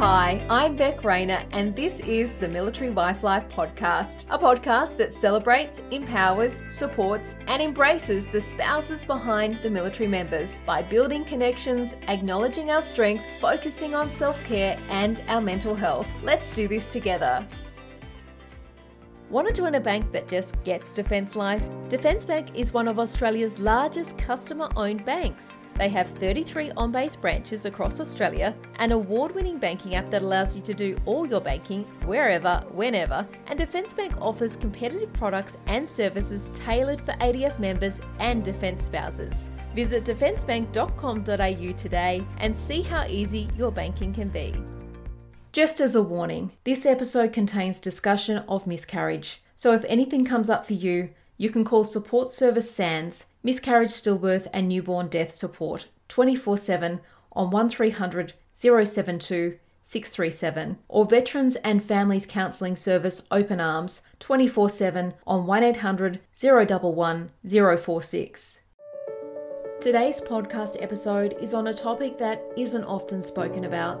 Hi, I'm Beck Rayner, and this is the Military Wife Life podcast, a podcast that celebrates, empowers, supports, and embraces the spouses behind the military members by building connections, acknowledging our strength, focusing on self care and our mental health. Let's do this together. Want to join a bank that just gets Defence Life? Defence Bank is one of Australia's largest customer owned banks. They have 33 on base branches across Australia, an award winning banking app that allows you to do all your banking wherever, whenever, and Defence Bank offers competitive products and services tailored for ADF members and Defence spouses. Visit defencebank.com.au today and see how easy your banking can be. Just as a warning, this episode contains discussion of miscarriage. So if anything comes up for you, you can call Support Service Sands, Miscarriage, Stillbirth and Newborn Death Support 24 7 on 1300 072 637 or Veterans and Families Counselling Service Open Arms 24 7 on 1800 011 046. Today's podcast episode is on a topic that isn't often spoken about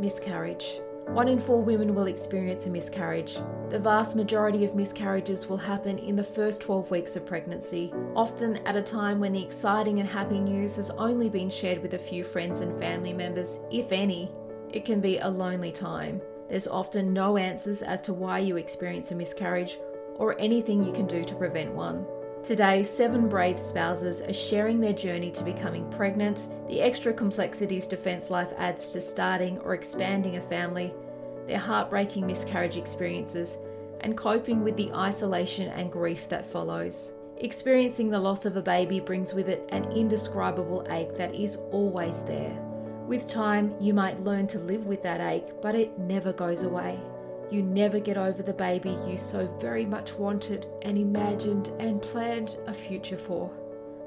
miscarriage. One in four women will experience a miscarriage. The vast majority of miscarriages will happen in the first 12 weeks of pregnancy, often at a time when the exciting and happy news has only been shared with a few friends and family members, if any. It can be a lonely time. There's often no answers as to why you experience a miscarriage or anything you can do to prevent one. Today, seven brave spouses are sharing their journey to becoming pregnant, the extra complexities Defence Life adds to starting or expanding a family, their heartbreaking miscarriage experiences, and coping with the isolation and grief that follows. Experiencing the loss of a baby brings with it an indescribable ache that is always there. With time, you might learn to live with that ache, but it never goes away. You never get over the baby you so very much wanted and imagined and planned a future for.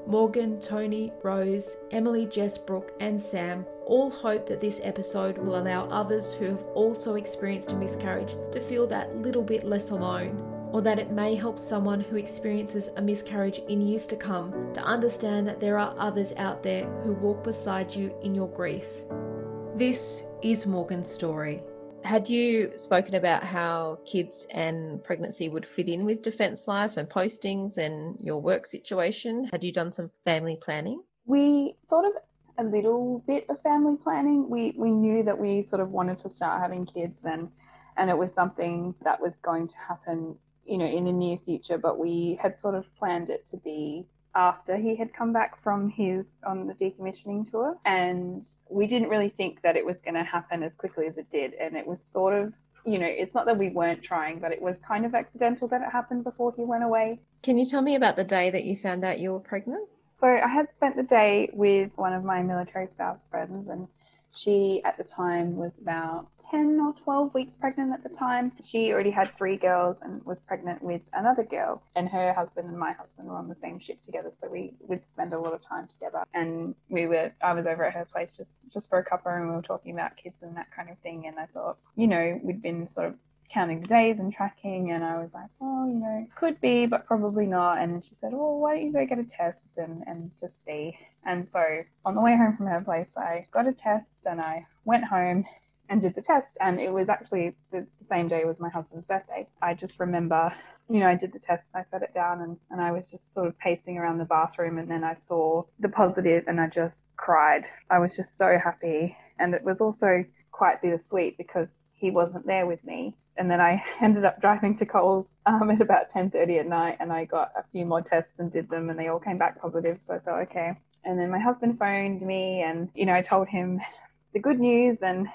Morgan, Tony, Rose, Emily, Jess, Brooke, and Sam all hope that this episode will allow others who have also experienced a miscarriage to feel that little bit less alone, or that it may help someone who experiences a miscarriage in years to come to understand that there are others out there who walk beside you in your grief. This is Morgan's story. Had you spoken about how kids and pregnancy would fit in with Defence Life and postings and your work situation? Had you done some family planning? We sort of a little bit of family planning. We we knew that we sort of wanted to start having kids and and it was something that was going to happen, you know, in the near future, but we had sort of planned it to be after he had come back from his on the decommissioning tour. And we didn't really think that it was going to happen as quickly as it did. And it was sort of you know it's not that we weren't trying but it was kind of accidental that it happened before he went away. Can you tell me about the day that you found out you were pregnant? So i had spent the day with one of my military spouse friends and she at the time was about 10 or 12 weeks pregnant at the time. She already had three girls and was pregnant with another girl. And her husband and my husband were on the same ship together. So we would spend a lot of time together. And we were, I was over at her place just, just for a cuppa and we were talking about kids and that kind of thing. And I thought, you know, we'd been sort of counting the days and tracking and I was like, oh, you know, could be, but probably not. And she said, well, why don't you go get a test and, and just see. And so on the way home from her place, I got a test and I went home and did the test. And it was actually the, same day was my husband's birthday. I just remember you know, I did the test and I set it down and, and I was just sort of pacing around the bathroom and then I saw the positive and I just cried. I was just so happy. And it was also quite bittersweet because he wasn't there with me. And then I ended up driving to Coles um, at about 10.30 at night and I got a few more tests and did them and they all came back positive. So I thought, okay. And then my husband phoned me and, you know, I told him the good news and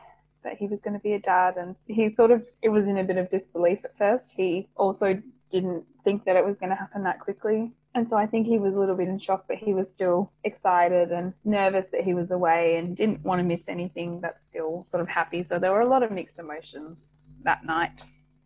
that he was going to be a dad. And he sort of, it was in a bit of disbelief at first. He also didn't think that it was going to happen that quickly. And so I think he was a little bit in shock, but he was still excited and nervous that he was away and didn't want to miss anything, but still sort of happy. So there were a lot of mixed emotions that night.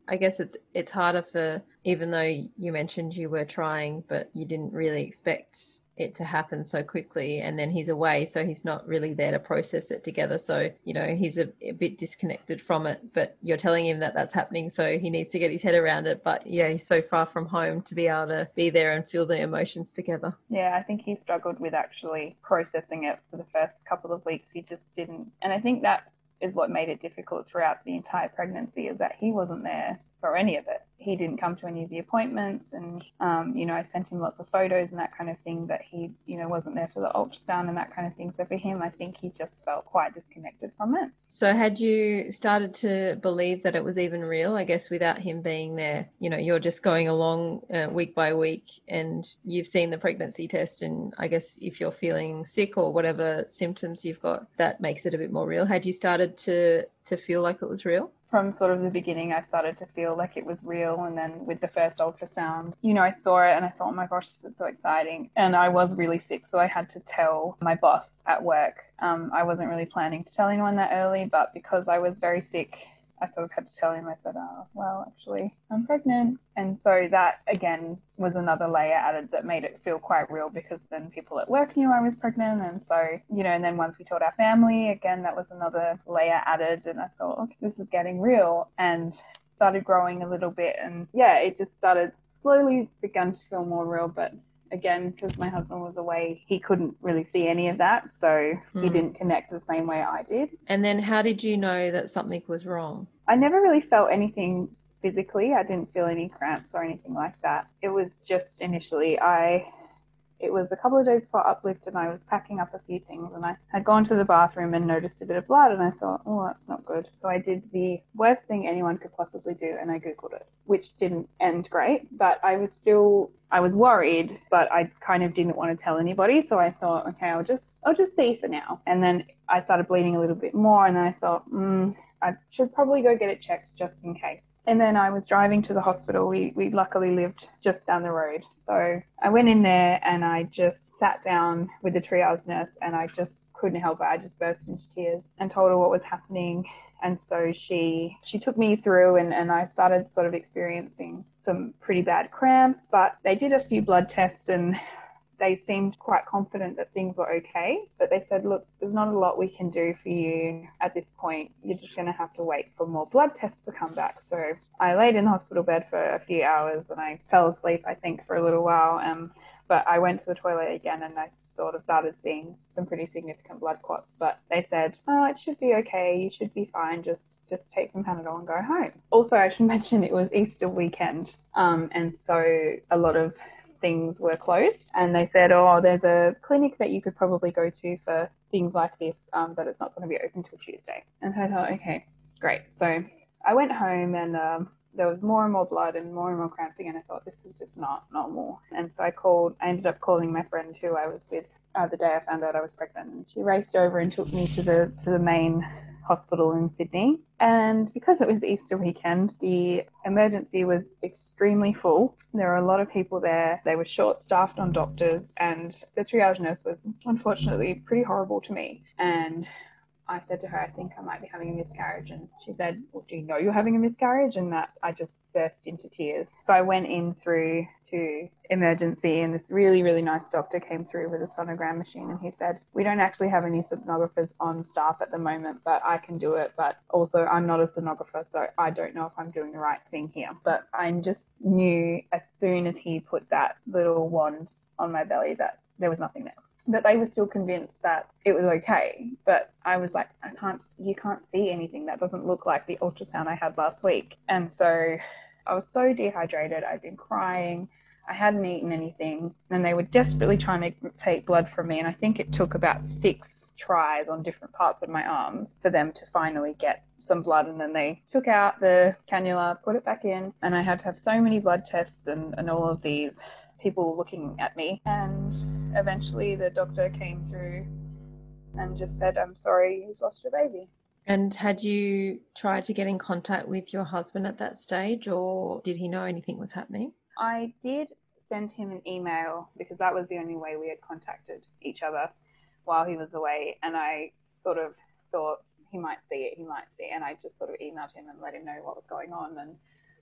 I guess it's it's harder for even though you mentioned you were trying, but you didn't really expect it to happen so quickly and then he's away so he's not really there to process it together. So you know he's a, a, bit disconnected from it but you're telling him that that's happening so he needs to get his head around it. But yeah he's so far from home to be able to be there and feel the emotions together. Yeah i think he struggled with actually processing it for the first couple of weeks. He just didn't and i think that is what made it difficult throughout the entire pregnancy is that he wasn't there for any of it. He didn't come to any of the appointments, and um, you know, I sent him lots of photos and that kind of thing. But he, you know, wasn't there for the ultrasound and that kind of thing. So for him, I think he just felt quite disconnected from it. So had you started to believe that it was even real? I guess without him being there, you know, you're just going along uh, week by week, and you've seen the pregnancy test, and I guess if you're feeling sick or whatever symptoms you've got, that makes it a bit more real. Had you started to to feel like it was real? From sort of the beginning, I started to feel like it was real. And then with the first ultrasound, you know, I saw it and I thought, oh my gosh, this is so exciting. And I was really sick. So I had to tell my boss at work. Um, I wasn't really planning to tell anyone that early, but because I was very sick, I sort of had to tell him, I said, oh, well, actually, I'm pregnant. And so that, again, was another layer added that made it feel quite real because then people at work knew I was pregnant. And so, you know, and then once we told our family, again, that was another layer added. And I thought, okay, this is getting real. And started growing a little bit. And yeah, it just started slowly begun to feel more real. But again, because my husband was away, he couldn't really see any of that. So mm. he hmm. didn't connect the same way I did. And then how did you know that something was wrong? I never really felt anything physically. I didn't feel any cramps or anything like that. It was just initially I it was a couple of days before uplift and I was packing up a few things and I had gone to the bathroom and noticed a bit of blood and I thought, oh, that's not good. So I did the worst thing anyone could possibly do and I Googled it, which didn't end great, but I was still, I was worried, but I kind of didn't want to tell anybody. So I thought, okay, I'll just, I'll just see for now. And then I started bleeding a little bit more and then I thought, hmm. I should probably go get it checked just in case. And then I was driving to the hospital. We, we luckily lived just down the road. So I went in there and I just sat down with the triage nurse and I just couldn't help it. I just burst into tears and told her what was happening. And so she she took me through and, and I started sort of experiencing some pretty bad cramps. But they did a few blood tests and they seemed quite confident that things were okay, but they said, look, there's not a lot we can do for you at this point. You're just going to have to wait for more blood tests to come back. So I laid in the hospital bed for a few hours and I fell asleep, I think, for a little while. Um, but I went to the toilet again and I sort of started seeing some pretty significant blood clots. But they said, "Oh, it should be okay. You should be fine. Just just take some Panadol and go home." Also, I should mention it was Easter weekend, um, and so a lot of things were closed. And they said, oh, there's a clinic that you could probably go to for things like this, um, but it's not going to be open till Tuesday. And so I thought, okay, great. So I went home and um, there was more and more blood and more and more cramping and I thought this is just not normal. And so I called I ended up calling my friend who I was with uh, the day I found out I was pregnant and she raced over and took me to the to the main hospital in Sydney. And because it was Easter weekend, the emergency was extremely full. There were a lot of people there. They were short staffed on doctors, and the triage nurse was unfortunately pretty horrible to me. And I said to her, I think I might be having a miscarriage. And she said, Well, do you know you're having a miscarriage? And that I just burst into tears. So I went in through to emergency, and this really, really nice doctor came through with a sonogram machine. And he said, We don't actually have any sonographers on staff at the moment, but I can do it. But also, I'm not a sonographer, so I don't know if I'm doing the right thing here. But I just knew as soon as he put that little wand on my belly that there was nothing there but they were still convinced that it was okay. But I was like, I can't, you can't see anything. That doesn't look like the ultrasound I had last week. And so I was so dehydrated. I'd been crying. I hadn't eaten anything. And they were desperately trying to take blood from me. And I think it took about six tries on different parts of my arms for them to finally get some blood. And then they took out the cannula, put it back in. And I had to have so many blood tests and, and all of these people looking at me. And eventually the doctor came through and just said, I'm sorry, you've lost your baby. And had you tried to get in contact with your husband at that stage, or did he know anything was happening? I did send him an email because that was the only way we had contacted each other while he was away. And I sort of thought he might see it, he might see it. And I just sort of emailed him and let him know what was going on and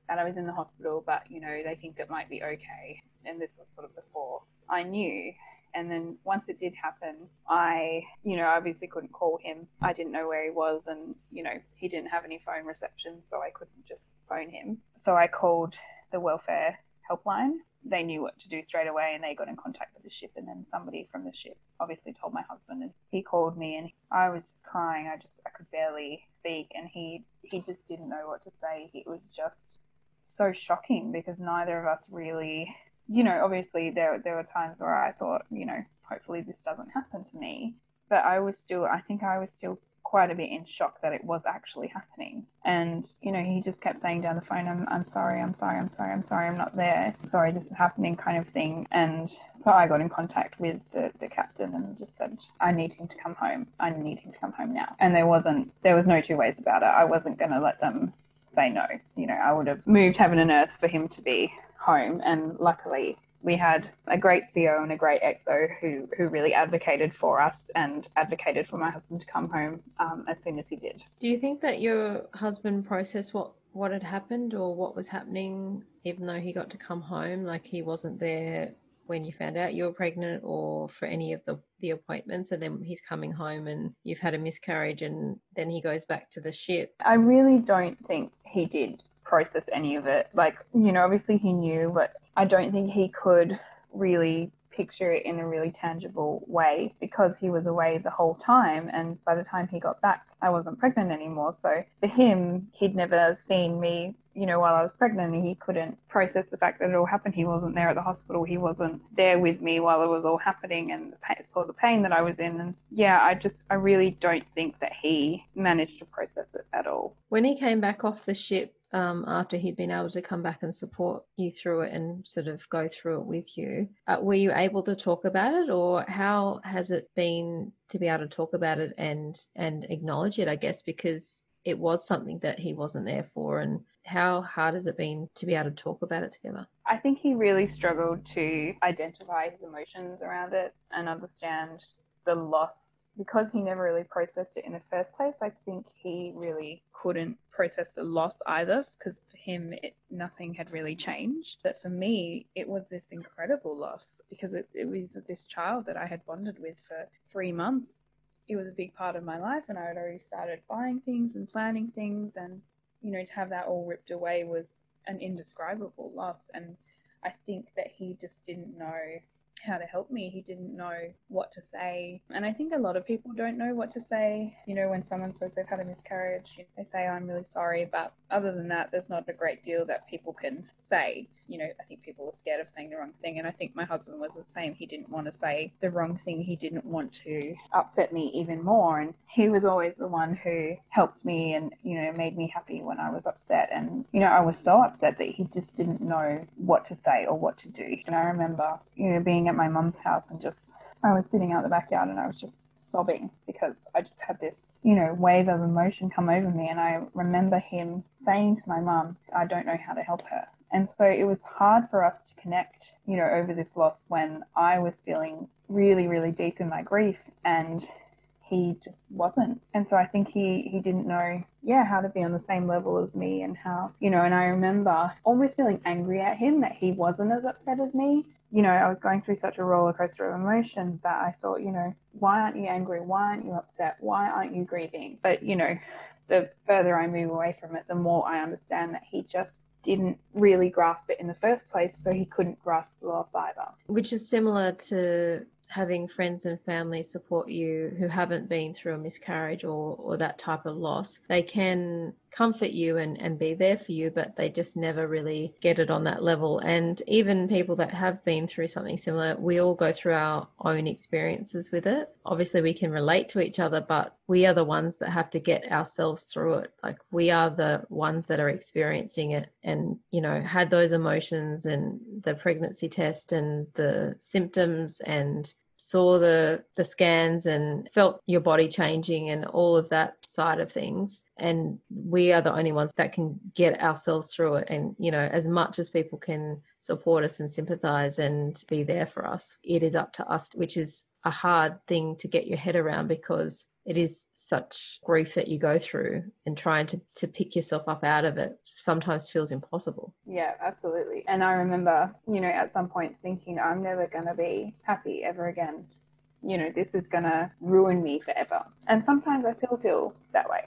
that I was in the hospital, but you know, they think it might be okay and this was sort of before I knew. And then once it did happen, I, you know, obviously couldn't call him. I didn't know where he was, and, you know, he didn't have any phone reception, so I couldn't just phone him. So I called the welfare helpline they knew what to do straight away and they got in contact with the ship and then somebody from the ship obviously told my husband and he called me and I was just crying I just I could barely speak and he he just didn't know what to say it was just so shocking because neither of us really you know obviously there there were times where I thought you know hopefully this doesn't happen to me but I was still I think I was still quite a bit in shock that it was actually happening. And, you know, he just kept saying down the phone, I'm, I'm sorry, I'm sorry, I'm sorry, I'm sorry, I'm not there. Sorry, this is happening, kind of thing. And so I got in contact with the, the captain and just said, I need him to come home. I need him to come home now. And there wasn't, there was no two ways about it. I wasn't going to let them say no. You know, I would have moved heaven and earth for him to be home. And luckily, we had a great CO and a great XO who who really advocated for us and advocated for my husband to come home um, as soon as he did. Do you think that your husband processed what what had happened or what was happening, even though he got to come home, like he wasn't there when you found out you were pregnant or for any of the, the appointments and then he's coming home and you've had a miscarriage and then he goes back to the ship i really don't think he did process any of it. Like you know obviously he knew but I don't think he could really picture it in a really tangible way because he was away the whole time and by the time he got back I wasn't pregnant anymore. So for him he'd never seen me you know while I was pregnant and he couldn't process the fact that it all happened. He wasn't there at the hospital. He wasn't there with me while it was all happening and saw the pain that I was in. And yeah I just I really don't think that he managed to process it at all. When he came back off the ship um, after he'd been able to come back and support you through it and sort of go through it with you. Uh, were you able to talk about it, or how has it been to be able to talk about it and and acknowledge it? I guess because it was something that he wasn't there for, and how hard has it been to be able to talk about it together? I think he really struggled to identify his emotions around it and understand the loss because he never really processed it in the first place. I think he really couldn't process the loss either because for him, it, nothing had really changed. But for me, it was this incredible loss because it, it was this child that I had bonded with for three months. It was a big part of my life, and I had already started buying things and planning things. And, you know, to have that all ripped away was an indescribable loss. And I think that he just didn't know how to help me. He didn't know what to say. And I think a lot of people don't know what to say. You know, when someone says they've had a miscarriage, they say, I'm really sorry. But other than that, there's not a great deal that people can say you know, I think people are scared of saying the wrong thing. And I think my husband was the same. He didn't want to say the wrong thing. He didn't want to upset me even more. And he was always the one who helped me and, you know, made me happy when I was upset. And, you know, I was so upset that he just didn't know what to say or what to do. And I remember, you know, being at my mum's house and just I was sitting out the backyard and I was just sobbing because I just had this, you know, wave of emotion come over me. And I remember him saying to my mum, I don't know how to help her. And so it was hard for us to connect, you know, over this loss when I was feeling really, really deep in my grief and he just wasn't. And so I think he, he didn't know, yeah, how to be on the same level as me and how, you know, and I remember almost feeling angry at him that he wasn't as upset as me. You know, I was going through such a roller coaster of emotions that I thought, you know, why aren't you angry? Why aren't you upset? Why aren't you grieving? But, you know, the further I move away from it, the more I understand that he just didn't really grasp it in the first place, so he couldn't grasp the loss either. Which is similar to having friends and family support you who haven't been through a miscarriage or, or that type of loss. They can comfort you and, and be there for you, but they just never really get it on that level. And even people that have been through something similar, we all go through our own experiences with it. Obviously, we can relate to each other, but we are the ones that have to get ourselves through it. Like we are the ones that are experiencing it and, you know, had those emotions and the pregnancy test and the symptoms and saw the the scans and felt your body changing and all of that side of things. And we are the only ones that can get ourselves through it. And you know as much as people can support us and sympathize and be there for us it is up to us which is a hard thing to get your head around because it is such grief that you go through and trying to, to pick yourself up out of it sometimes feels impossible. Yeah, absolutely. And I remember, you know, at some points thinking, I'm never going to be happy ever again. You know, this is going to ruin me forever. And sometimes I still feel that way.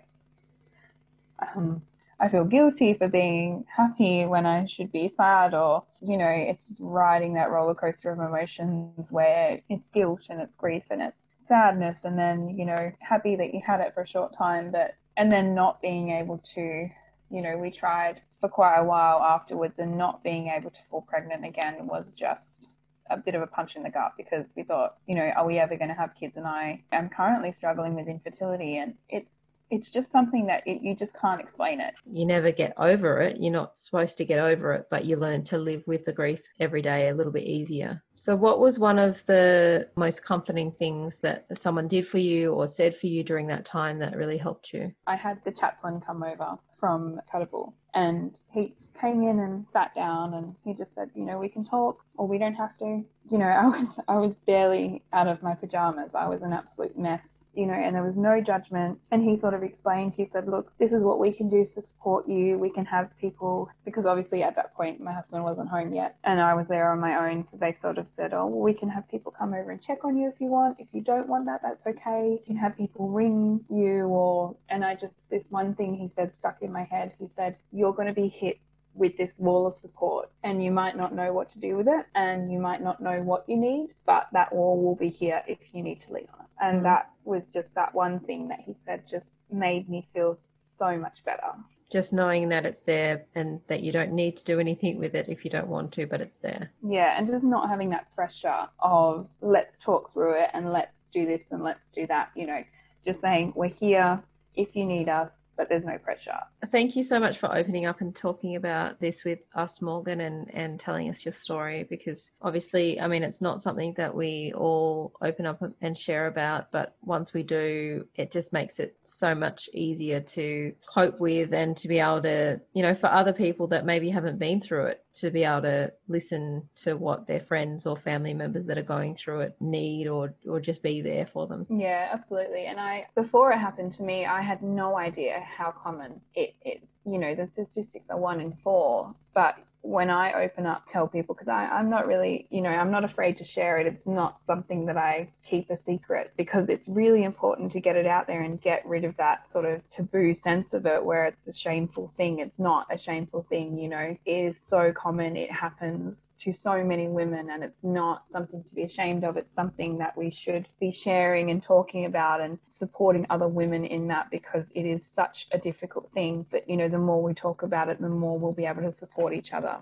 Um, I feel guilty for being happy when I should be sad, or, you know, it's just riding that roller coaster of emotions where it's guilt and it's grief and it's sadness, and then, you know, happy that you had it for a short time, but, and then not being able to, you know, we tried for quite a while afterwards, and not being able to fall pregnant again was just a bit of a punch in the gut because we thought, you know, are we ever going to have kids? And I am currently struggling with infertility, and it's it's just something that it, you just can't explain it. You never get over it. You're not supposed to get over it, but you learn to live with the grief every day a little bit easier. So, what was one of the most comforting things that someone did for you or said for you during that time that really helped you? I had the chaplain come over from Kuttabul and he came in and sat down and he just said, you know, we can talk or we don't have to. You know, I was I was barely out of my pajamas. I was an absolute mess you know, and there was no judgment. And he sort of explained, he said, look, this is what we can do to support you. We can have people, because obviously at that point, my husband wasn't home yet and I was there on my own. So they sort of said, oh, well, we can have people come over and check on you if you want. If you don't want that, that's okay. You can have people ring you or, and I just, this one thing he said stuck in my head. He said, you're going to be hit with this wall of support and you might not know what to do with it and you might not know what you need but that wall will be here if you need to lean on it and mm-hmm. that was just that one thing that he said just made me feel so much better. Just knowing that it's there and that you don't need to do anything with it if you don't want to but it's there. Yeah and just not having that pressure of let's talk through it and let's do this and let's do that you know just saying we're here. If you need us but there's no pressure. Thank you so much for opening up and talking about this with us, Morgan, and, and telling us your story because obviously, I mean, it's not something that we all open up and share about, but once we do, it just makes it so much easier to cope with and to be able to, you know, for other people that maybe haven't been through it, to be able to listen to what their friends or family members that are going through it need or or just be there for them. Yeah, absolutely. And I before it happened to me, I had no idea how common it is. You know, the statistics are one in four, but when I open up, tell people, because I'm not really, you know, I'm not afraid to share it. It's not something that I keep a secret because it's really important to get it out there and get rid of that sort of taboo sense of it where it's a shameful thing. It's not a shameful thing, you know, it is so common. It happens to so many women and it's not something to be ashamed of. It's something that we should be sharing and talking about and supporting other women in that because it is such a difficult thing. But, you know, the more we talk about it, the more we'll be able to support each other.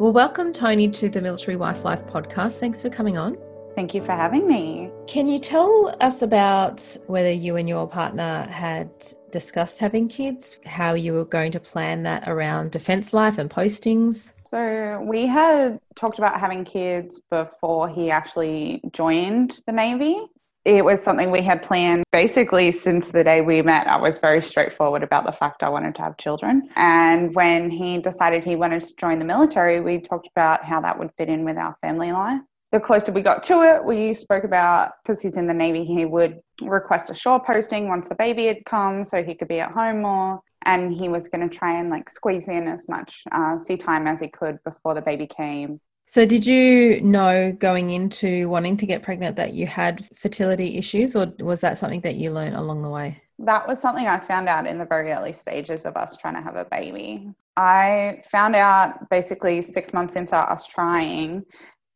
Well, welcome, Tony, to the Military Wife Life podcast. Thanks for coming on. Thank you for having me. Can you tell us about whether you and your partner had discussed having kids, how you were going to plan that around defense life and postings? So, we had talked about having kids before he actually joined the Navy it was something we had planned basically since the day we met. I was very straightforward about the fact I wanted to have children. And when he decided he wanted to join the military, we talked about how that would fit in with our family life. The closer we got to it, we spoke about because he's in the Navy, he would request a shore posting once the baby had come so he could be at home more. And he was going to try and like squeeze in as much uh, sea time as he could before the baby came. So, did you know going into wanting to get pregnant that you had fertility issues, or was that something that you learned along the way? That was something I found out in the very early stages of us trying to have a baby. I found out basically six months into us trying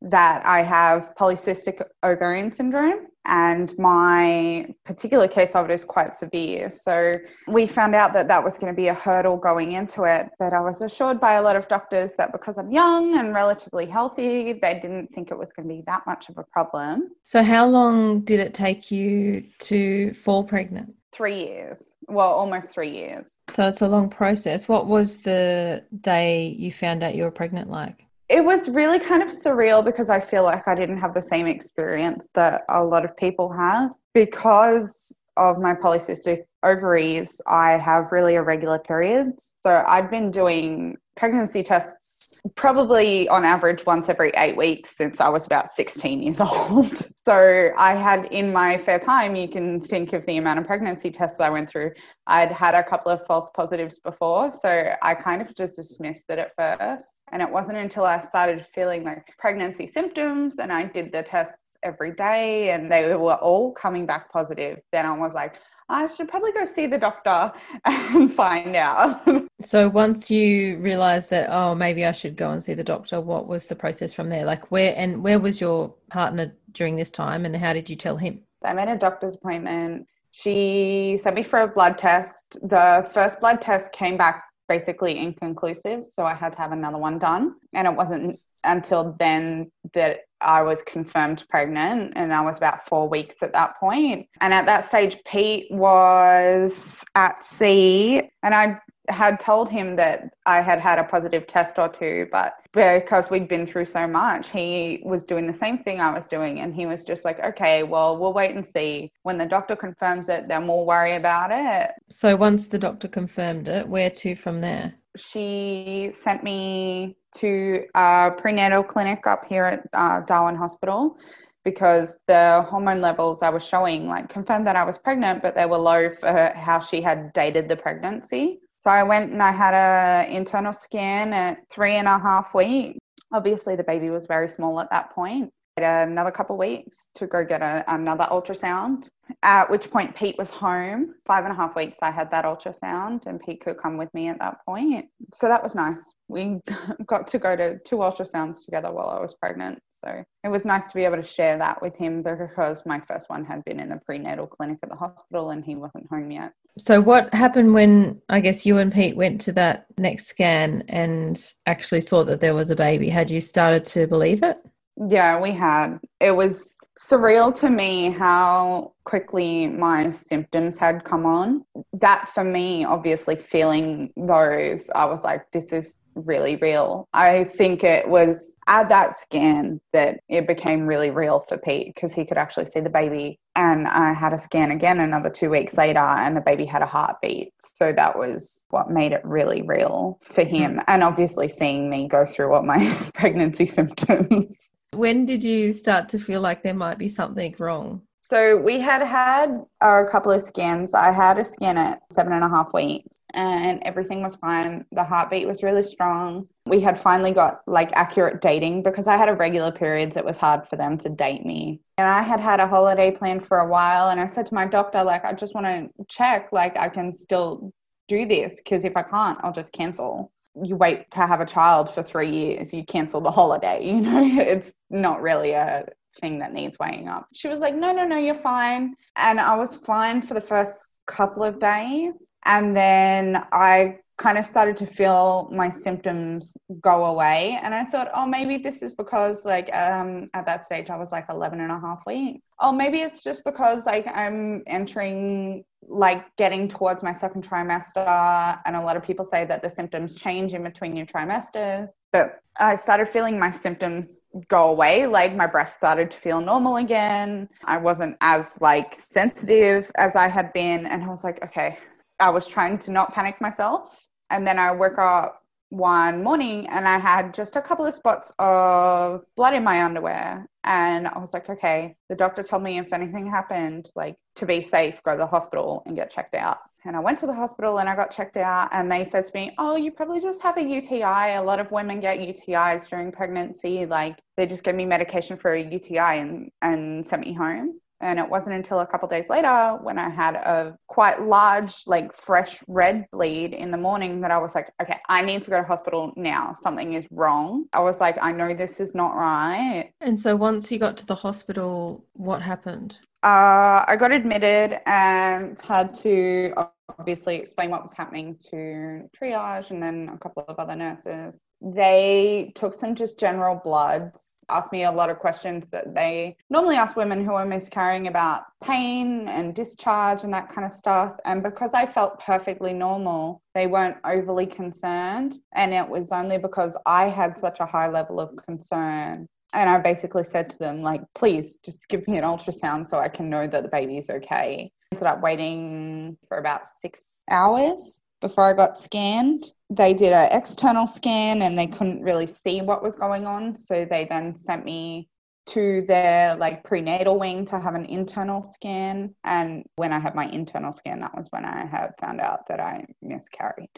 that I have polycystic ovarian syndrome and my particular case of it is quite severe. So we found out that that was going to be a hurdle going into it, but I was assured by a lot of doctors that because I'm young and relatively healthy, they didn't think it was going to be that much of a problem. So how long did it take you to fall pregnant? Three years. Well, almost three years. So it's a long process. What was the day you found out you were pregnant like? It was really kind of surreal because I feel like I didn't have the same experience that a lot of people have. Because of my polycystic ovaries, I have really irregular periods. So I'd been doing pregnancy tests probably on average once every eight weeks since I was about 16 years old. so I had in my fair time, you can think of the amount of pregnancy tests I went through. I'd had a couple of false positives before. So I kind of just dismissed it at first. And it wasn't until I started feeling like pregnancy symptoms and I did the tests every day and they were all coming back positive. Then I was like, I should probably go see the doctor and find out. so once you realized that, oh, maybe I should go and see the doctor, what was the process from there? Like where and where was your partner during this time and how did you tell him? I made a doctor's appointment. She sent me for a blood test. The first blood test came back basically inconclusive, so I had to have another one done. And it wasn't until then that I was confirmed pregnant, and I was about four weeks at that point. And at that stage, Pete was at sea, and I had told him that I had had a positive test or two, but because we'd been through so much, he was doing the same thing I was doing. And he was just like, okay, well, we'll wait and see. When the doctor confirms it, then we'll worry about it. So once the doctor confirmed it, where to from there? She sent me to a prenatal clinic up here at uh, Darwin Hospital because the hormone levels I was showing like confirmed that I was pregnant, but they were low for how she had dated the pregnancy. So I went and I had a internal scan at three and a half weeks. Obviously, the baby was very small at that point another couple weeks to go get a, another ultrasound. At which point, Pete was home. Five and a half weeks, I had that ultrasound, and Pete could come with me at that point. So that was nice. We got to go to two ultrasounds together while I was pregnant. So it was nice to be able to share that with him because my first one had been in the prenatal clinic at the hospital and he wasn't home yet. So, what happened when I guess you and Pete went to that next scan and actually saw that there was a baby? Had you started to believe it? Yeah, we had. It was surreal to me how quickly my symptoms had come on. That for me, obviously, feeling those, I was like, this is really real. I think it was at that scan that it became really real for Pete because he could actually see the baby. And I had a scan again another two weeks later, and the baby had a heartbeat. So that was what made it really real for him. Mm. And obviously, seeing me go through what my pregnancy symptoms. When did you start to feel like there might be something wrong? So we had had a couple of scans. I had a scan at seven and a half weeks and everything was fine. The heartbeat was really strong. We had finally got like accurate dating because I had irregular periods. It was hard for them to date me. And I had had a holiday planned for a while. And I said to my doctor, like, I just want to check, like, I can still do this because if I can't, I'll just cancel you wait to have a child for three years, you cancel the holiday. You know, it's not really a thing that needs weighing up. She was like, no, no, no, you're fine. And I was fine for the first couple of days. And then I kind of started to feel my symptoms go away. And i thought oh maybe this is because like um at that stage i was like 11 and a half weeks. Oh maybe it's just because like i'm entering like getting towards my second trimester. And a lot of people say that the symptoms change in between your trimesters. But i started feeling my symptoms go away. Like my breast started to feel normal again. I wasn't as like sensitive as i had been. And i was like okay I was trying to not panic myself. And then I woke up one morning and I had just a couple of spots of blood in my underwear. And I was like, okay, the doctor told me if anything happened, like to be safe, go to the hospital and get checked out. And I went to the hospital and I got checked out, and they said to me, Oh, you probably just have a UTI. A lot of women get UTIs during pregnancy. Like, they just gave me medication for a UTI and, and sent me home. And it wasn't until a couple days later when I had a quite large, like fresh red bleed in the morning that I was like, okay, I need to go to hospital now. Something is wrong. I was like, I know this is not right. And so once you got to the hospital, what happened? Uh, I got admitted and had to obviously explain what was happening to triage and then a couple of other nurses. They took some just general bloods, asked me a lot of questions that they normally ask women who are miscarrying about pain and discharge and that kind of stuff. And because I felt perfectly normal, they weren't overly concerned. And it was only because I had such a high level of concern and I basically said to them, like, please just give me an ultrasound so I can know that the baby is okay. Ended up waiting for about six hours before I got scanned. They did an external scan and they couldn't really see what was going on. So they then sent me to their like prenatal wing to have an internal scan. And when I had my internal scan, that was when I had found out that I miscarried.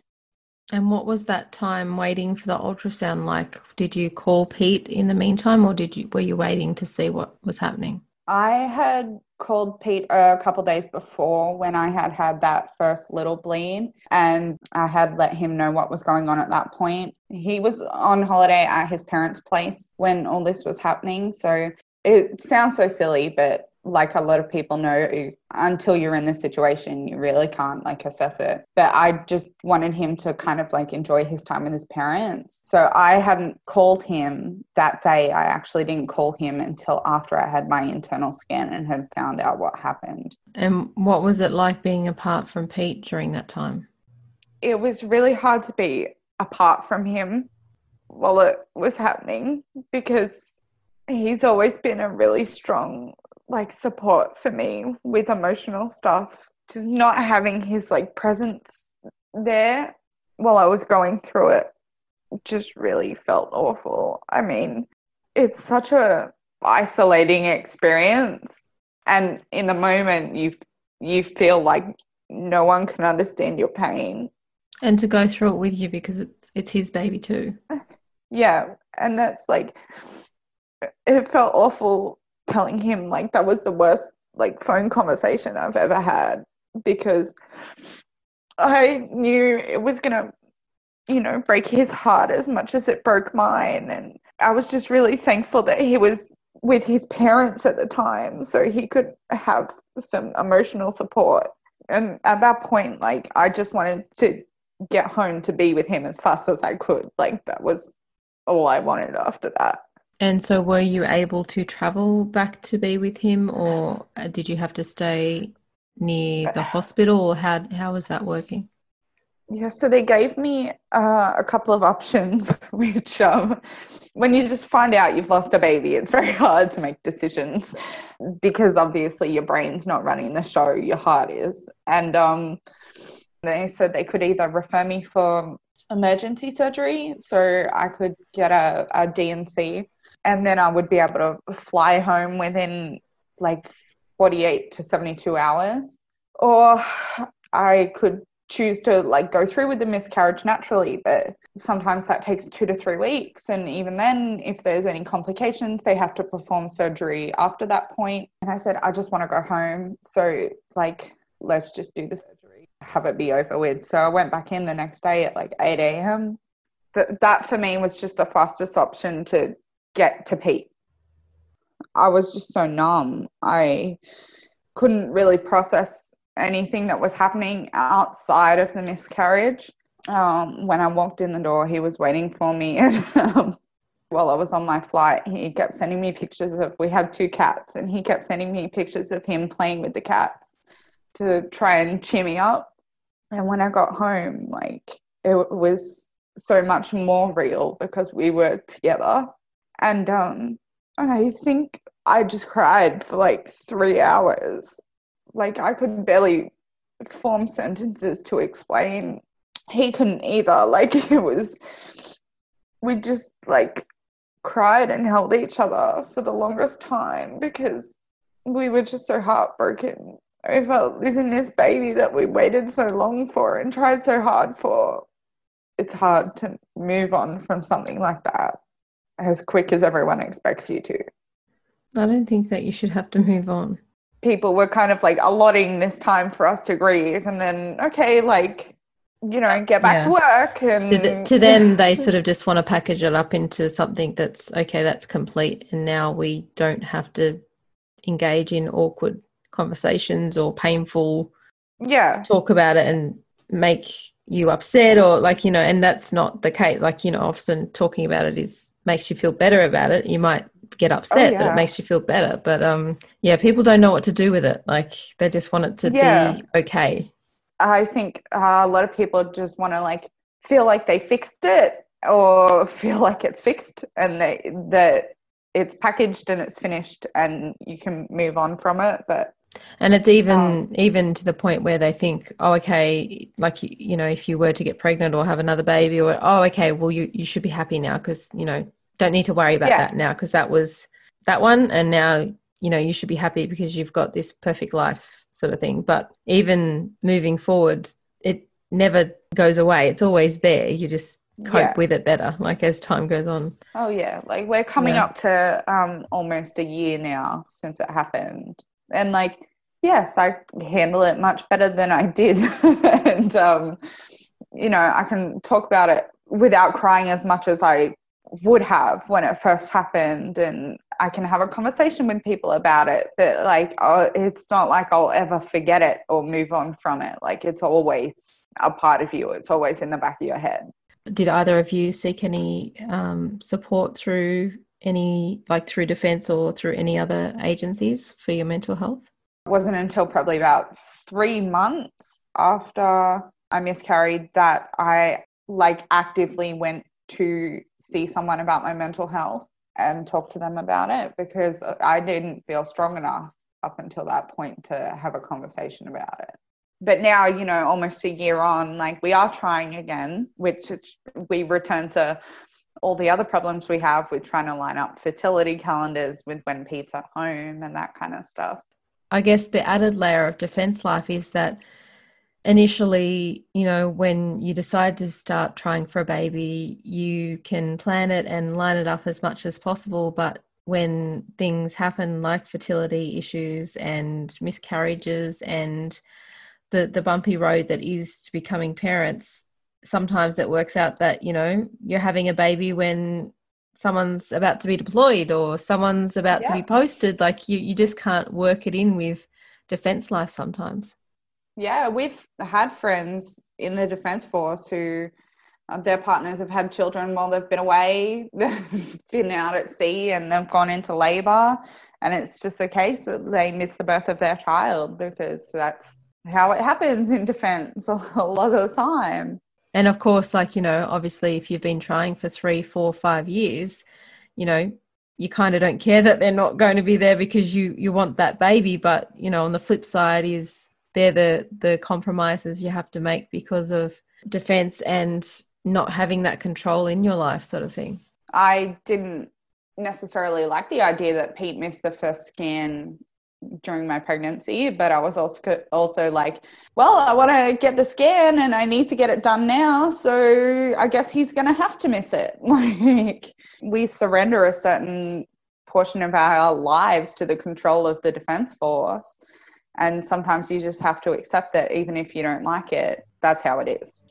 And what was that time waiting for the ultrasound like? Did you call Pete in the meantime, or did you were you waiting to see what was happening? I had called Pete a couple days before when I had had that first little bleed, and I had let him know what was going on at that point. He was on holiday at his parents' place when all this was happening. So it sounds so silly, but like a lot of people know until you're in this situation you really can't like assess it. But i just wanted him to kind of like enjoy his time with his parents. So i hadn't called him that day. I actually didn't call him until after i had my internal scan and had found out what happened. And what was it like being apart from pete during that time? It was really hard to be apart from him while it was happening because he's always been a really strong like support for me with emotional stuff. Just not having his like presence there while I was going through it just really felt awful. I mean, it's such a isolating experience and in the moment you you feel like no one can understand your pain and to go through it with you because it's it's his baby too. Yeah, and that's like it felt awful telling him like that was the worst like phone conversation I've ever had because I knew it was gonna, you know, break his heart as much as it broke mine. And I was just really thankful that he was with his parents at the time so he could have some emotional support. And at that point, like, I just wanted to get home to be with him as fast as I could. Like, that was all I wanted after that. And so, were you able to travel back to be with him, or uh, did you have to stay near the hospital, or how how was that working? Yeah, so they gave me uh, a couple of options, which um, when you just find out you've lost a baby, it's very hard to make decisions because obviously your brain's not running the show, your heart is. And um, they said they could either refer me for emergency surgery, so I could get a, a D&C and then I would be able to fly home within like 48 to 72 hours. Or I could choose to like go through with the miscarriage naturally, but sometimes that takes two to three weeks. And even then, if there's any complications, they have to perform surgery after that point. And I said, I just want to go home. So, like, let's just do the surgery, have it be over with. So I went back in the next day at like 8 a.m. That, that for me was just the fastest option to get to Pete. I was just so numb. I couldn't really process anything that was happening outside of the miscarriage. Um, when I walked in the door, he was waiting for me. And um, while I was on my flight, he kept sending me pictures of, we had two cats, and he kept sending me pictures of him playing with the cats to try and cheer me up. And when I got home, like, it was so much more real because we were together and um I think I just cried for like three hours. Like I could barely form sentences to explain. He couldn't either. Like it was we just like cried and held each other for the longest time because we were just so heartbroken over losing this baby that we waited so long for and tried so hard for. It's hard to move on from something like that as quick as everyone expects you to. I don't think that you should have to move on. People were kind of like allotting this time for us to grieve, and then, okay, like, you know, get back yeah. to work. And to, the, to them, they sort of just want to package it up into something that's okay, that's complete. And now we don't have to engage in awkward conversations or painful yeah talk about it and make you upset or like you know and that's not the case like you know often talking about it is makes you feel better about it, you might get upset, oh, yeah. but it makes you feel better. But um, yeah, people don't know what to do with it. Like they just want it to yeah. be okay. I think uh, a lot of people just want to like feel like they fixed it or feel like it's fixed and they that it's packaged and it's finished and you can move on from it. But and it's even um, even to the point where they think oh okay like you, you know if you were to get pregnant or have another baby or oh okay well you you should be happy now because you know don't need to worry about yeah. that now because that was that one and now you know you should be happy because you've got this perfect life sort of thing but even moving forward it never goes away it's always there you just cope Yeah. with it better, like as time goes on. Oh yeah, like we're coming Yeah. up to um almost a year now since it happened. And like yes, I handle it much better than I did. and um you know, I can talk about it without crying as much as I would have when it first happened and I can have a conversation with people about it but like oh, it's not like I'll ever forget it or move on from it. Like it's always a part of you. It's always in the back of your head. Did either of you seek any um, support through any, like through defence or through any other agencies for your mental health? It wasn't until probably about three months after I miscarried that I like actively went to see someone about my mental health and talk to them about it because I didn't feel strong enough up until that point to have a conversation about it. But now, you know, almost a year on, like we are trying again, which we return to all the other problems we have with trying to line up fertility calendars with when Pete's at home and that kind of stuff. I guess the added layer of defense life is that initially, you know, when you decide to start trying for a baby, you can plan it and line it up as much as possible. But when things happen like fertility issues and miscarriages and the, the bumpy road that is to becoming parents, sometimes it works out that, you know, you're having a baby when someone's about to be deployed or someone's about to be posted. Like you, you just can't work it in with defense life sometimes. Yeah, we've had friends in the Defence Force who uh, their partners have had children while they've been away, they've been out at sea and they've gone into labour. And it's just the case that they miss the birth of their child because that's how it happens in defence a lot of the time. And of course, like, you know, obviously, if you've been trying for three, four, five years, you know, you kind of don't care that they're not going to be there because you you want that baby. But you know, on the flip side is they're the the compromises you have to make because of defense and not having that control in your life, sort of thing. I didn't necessarily like the idea that Pete missed the first scan during my pregnancy, but I was also also like, well, I want to get the scan and I need to get it done now, so I guess he's going to have to miss it. Like we surrender a certain portion of our lives to the control of the defense force, and sometimes you just have to accept that even if you don't like it, that's how it is.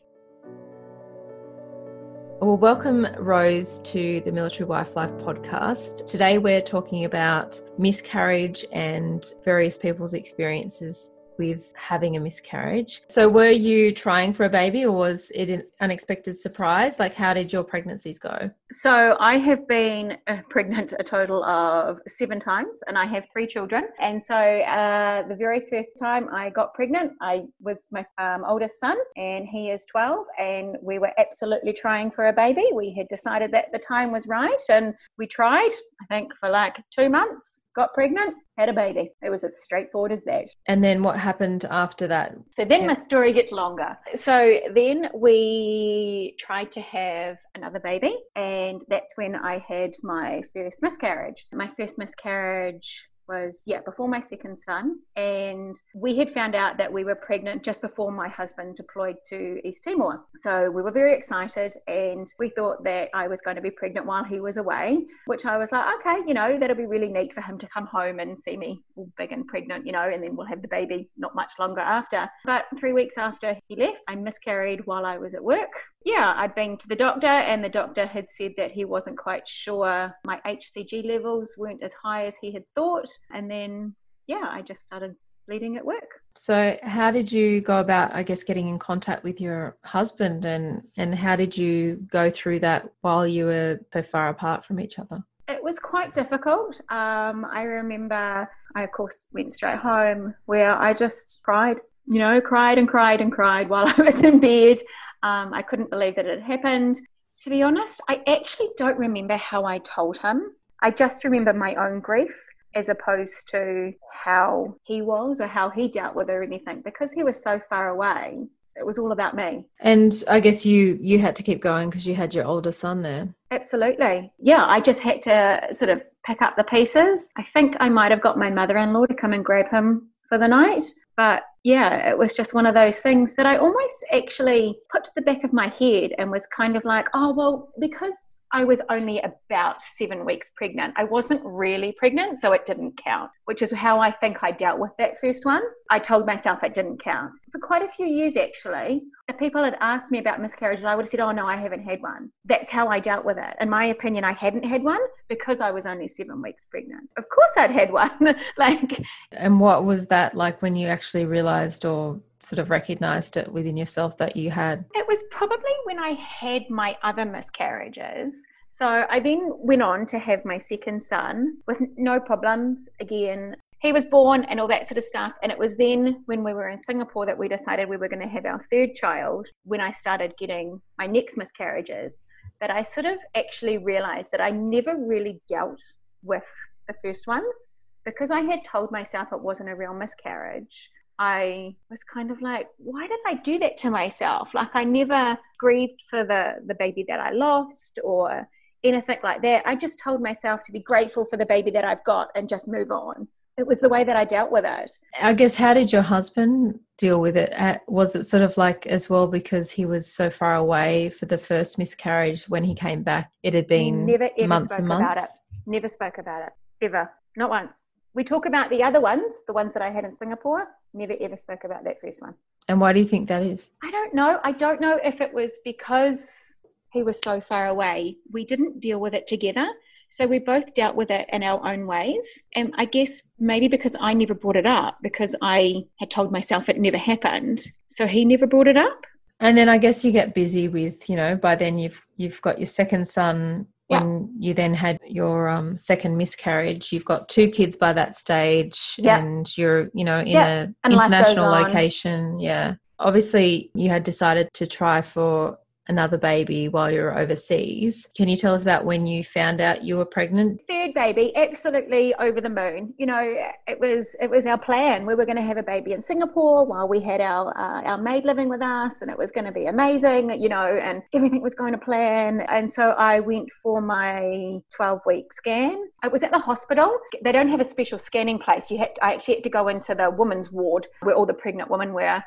Well, welcome, Rose, to the Military Wife Life podcast. Today, we're talking about miscarriage and various people's experiences with having a miscarriage. So, were you trying for a baby or was it an unexpected surprise? Like, how did your pregnancies go? So I have been uh, pregnant a total of seven times, and I have three children. And so uh, the very first time I got pregnant, I was my um, oldest son, and he is twelve, and we were absolutely trying for a baby. We had decided that the time was right, and we tried. I think for like two months, got pregnant, had a baby. It was as straightforward as that. And then what happened after that? So then my story gets longer. So then we tried to have another baby, and that's when I had my first miscarriage. My first miscarriage was, yeah, before my second son. And we had found out that we were pregnant just before my husband deployed to East Timor. So we were very excited, and we thought that I was going to be pregnant while he was away, which I was like, okay, you know, that'll be really neat for him to come home and see me all big and pregnant, you know, and then we'll have the baby not much longer after. But three weeks after he left, I miscarried while I was at work. Yeah, I'd been to the doctor, and the doctor had said that he wasn't quite sure my HCG levels weren't as high as he had thought. And then, yeah, I just started bleeding at work. So, how did you go about, I guess, getting in contact with your husband, and and how did you go through that while you were so far apart from each other? It was quite difficult. Um, I remember I, of course, went straight home where I just cried, you know, cried and cried and cried while I was in bed. Um, I couldn't believe that it happened. To be honest, I actually don't remember how I told him. I just remember my own grief as opposed to how he was or how he dealt with it or anything because he was so far away. It was all about me. And I guess you you had to keep going because you had your older son there. Absolutely. Yeah, I just had to sort of pick up the pieces. I think I might have got my mother in law to come and grab him for the night. But yeah, it was just one of those things that I almost actually put to the back of my head and was kind of like, oh, well, because I was only about seven weeks pregnant. I wasn't really pregnant, so it didn't count, which is how I think I dealt with that first one. I told myself it didn't count. For quite a few years, actually, if people had asked me about miscarriages, I would have said, oh, no, I haven't had one. That's how I dealt with it. In my opinion, I hadn't had one because I was only seven weeks pregnant. Of course, I'd had one. like, and what was that like when you actually realized or sort of recognized it within yourself that you had? It was probably when I had my other miscarriages. So I then went on to have my second son with no problems. Again, he was born and all that sort of stuff. And it was then when we were in Singapore that we decided we were going to have our third child when I started getting my next miscarriages that I sort of actually realized that I never really dealt with the first one because I had told myself it wasn't a real miscarriage. I was kind of like, why did I do that to myself? Like I never grieved for the the baby that I lost or anything like that. I just told myself to be grateful for the baby that I've got and just move on. It was the way that I dealt with it. I guess how did your husband deal with it? Was it sort of like as well because he was so far away for the first miscarriage when he came back? It had been never ever months spoke and months. about it. Never spoke about it ever, not once. We talk about the other ones, the ones that I had in Singapore. Never ever spoke about that first one. And why do you think that is? I don't know. I don't know if it was because he was so far away. We didn't deal with it together. So we both dealt with it in our own ways. And I guess maybe because I never brought it up, because I had told myself it never happened. So he never brought it up. And then I guess you get busy with, you know, by then you've you've got your second son when yeah. you then had your um, second miscarriage you've got two kids by that stage yeah. and you're you know in yeah. an international location yeah obviously you had decided to try for another baby while you were overseas. Can you tell us about when you found out you were pregnant? Third baby, absolutely over the moon. You know, it was it was our plan. We were going to have a baby in Singapore while we had our uh, our maid living with us, and it was going to be amazing. You know, and everything was going to plan. And so I went for my 12 week scan. I was at the hospital. They don't have a special scanning place. You had I actually had to go into the women's ward where all the pregnant women were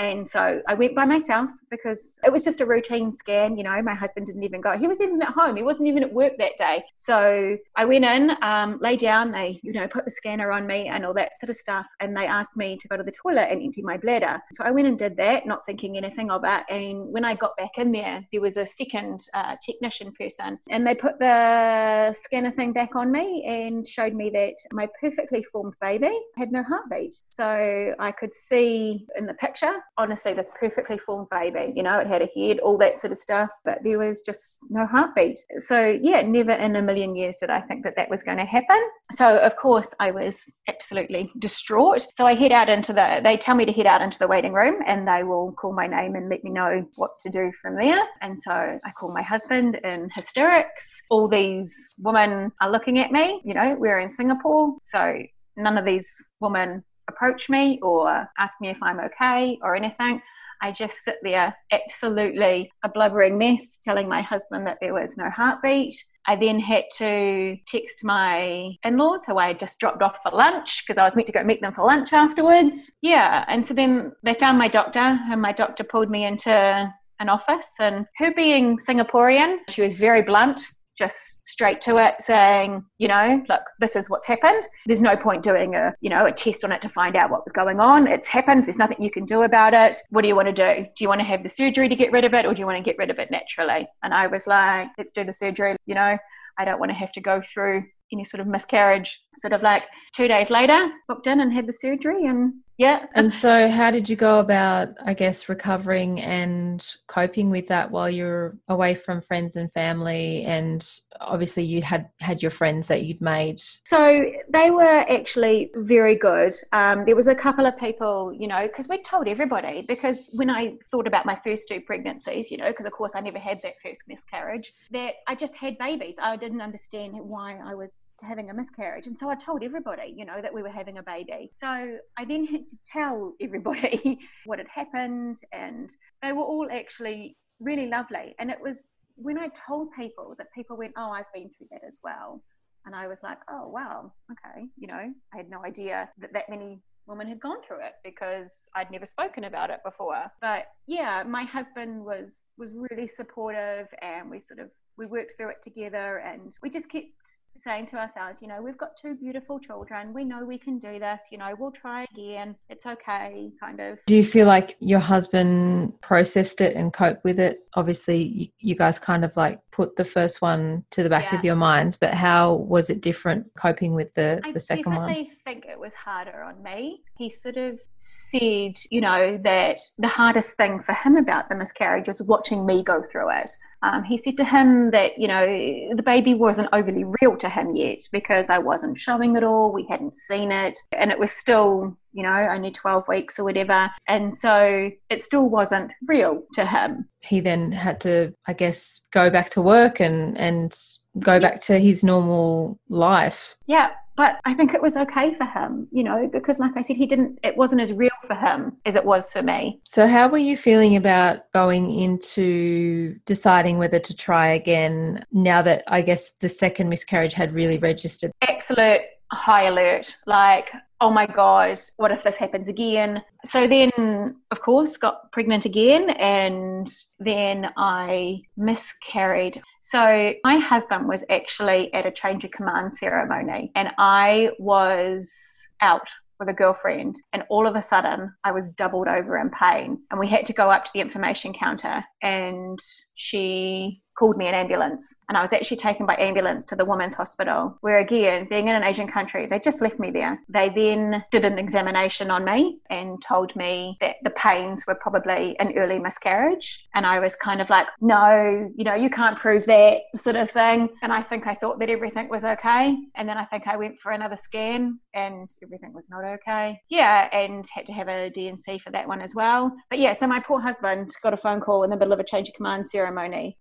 and so I went by myself because it was just a routine scan. You know, my husband didn't even go. He was even at home. He wasn't even at work that day. So I went in, um, lay down. They, you know, put the scanner on me and all that sort of stuff. And they asked me to go to the toilet and empty my bladder. So I went and did that, not thinking anything of it. And when I got back in there, there was a second uh, technician person, and they put the scanner thing back on me and showed me that my perfectly formed baby had no heartbeat. So I could see in the picture honestly this perfectly formed baby. You know, it had a head, all that sort of stuff, but there was just no heartbeat. So, yeah, never in a million years did I think that that was going to happen. So, of course, I was absolutely distraught. So, I head out into the, they tell me to head out into the waiting room and they will call my name and let me know what to do from there. And so I call my husband in hysterics. All these women are looking at me, you know, we're in Singapore. So, none of these women approach me or ask me if I'm okay or anything. I just sit there absolutely a blubbering mess, telling my husband that there was no heartbeat. I then had to text my in laws who I had just dropped off for lunch because I was meant to go meet them for lunch afterwards. Yeah, and so then they found my doctor, and my doctor pulled me into an office. And her being Singaporean, she was very blunt just straight to it saying, you know, look, this is what's happened. There's no point doing a, you know, a test on it to find out what was going on. It's happened. There's nothing you can do about it. What do you want to do? Do you want to have the surgery to get rid of it or do you want to get rid of it naturally? And I was like, let's do the surgery, you know. I don't want to have to go through any sort of miscarriage. Sort of like two days later, booked in and had the surgery, and yeah. And so, how did you go about, I guess, recovering and coping with that while you're away from friends and family? And obviously, you had had your friends that you'd made. So they were actually very good. Um, there was a couple of people, you know, because we told everybody. Because when I thought about my first two pregnancies, you know, because of course I never had that first miscarriage, that I just had babies. I didn't understand why I was having a miscarriage, and so I told everybody, you know, that we were having a baby. So I then had to tell everybody what had happened, and they were all actually really lovely. And it was when I told people that people went, Oh, I've been through that as well. And I was like, Oh, wow, okay. You know, I had no idea that that many women had gone through it because I'd never spoken about it before. But yeah, my husband was was really supportive and we sort of we worked through it together and we just kept saying to ourselves, you know, we've got two beautiful children. We know we can do this. You know, we'll try again. It's okay, kind of. Do you feel like your husband processed it and coped with it? Obviously, you, you guys kind of like put the first one to the back Yeah. of your minds, but how was it different coping with the, I the second one? I definitely think it was harder on me. He sort of said, you know, that the hardest thing for him about the miscarriage was watching me go through it. Um, he said to him that, you know, the baby wasn't overly real to him yet because I wasn't showing it all. We hadn't seen it. And it was still, you know, only 12 weeks or whatever. And so it still wasn't real to him. He then had to, I guess, go back to work and, and go back to his normal life. Yeah, but I think it was okay for him, you know, because like I said, he didn't, it wasn't as real for him as it was for me. So, how were you feeling about going into deciding whether to try again now that I guess the second miscarriage had really registered? Absolute high alert. Like, oh my God, what if this happens again? So then, of course, got pregnant again, and then I miscarried. So my husband was actually at a change of command ceremony, and I was out with a girlfriend, and all of a sudden I was doubled over in pain, and we had to go up to the information counter, and she called me an ambulance and I was actually taken by ambulance to the women's hospital where again being in an Asian country they just left me there. They then did an examination on me and told me that the pains were probably an early miscarriage and I was kind of like no you know you can't prove that sort of thing. And I think I thought that everything was okay and then I think I went for another scan and everything was not okay. Yeah and had to have a D&C for that one as well. But yeah so my poor husband got a phone call in the middle of a change of command ceremony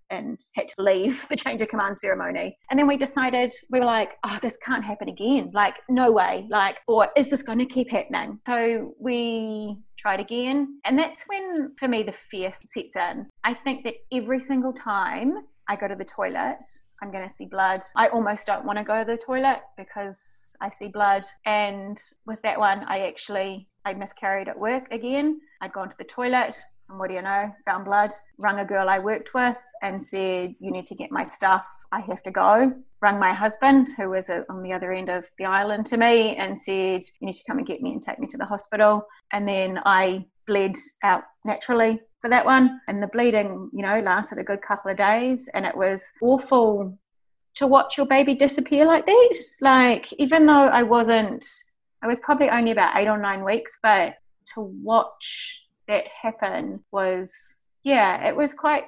and had to leave the change of command ceremony. And then we decided, we were like, oh, this can't happen again. Like, no way. Like, or is this going to keep happening? So we tried again. And that's when, for me, the fear sets in. I think that every single time I go to the toilet, I'm going to see blood. I almost don't want to go to the toilet because I see blood. And with that one, I actually I miscarried at work again. I'd gone to the toilet. And what do you know? Found blood. Rung a girl I worked with and said, You need to get my stuff. I have to go. Rung my husband, who was uh, on the other end of the island, to me and said, You need to come and get me and take me to the hospital. And then I bled out naturally for that one. And the bleeding, you know, lasted a good couple of days. And it was awful to watch your baby disappear like that. Like, even though I wasn't, I was probably only about eight or nine weeks, but to watch that happen was, yeah, it was quite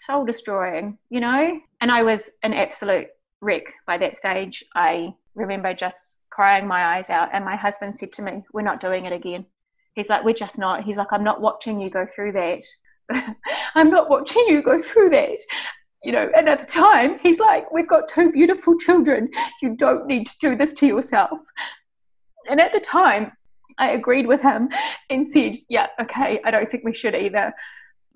soul destroying, you know? And I was an absolute wreck by that stage. I remember just crying my eyes out, and my husband said to me, We're not doing it again. He's like, We're just not. He's like, I'm not watching you go through that. I'm not watching you go through that. You know, and at the time, he's like, We've got two beautiful children. You don't need to do this to yourself. And at the time, I agreed with him and said, Yeah, okay, I don't think we should either.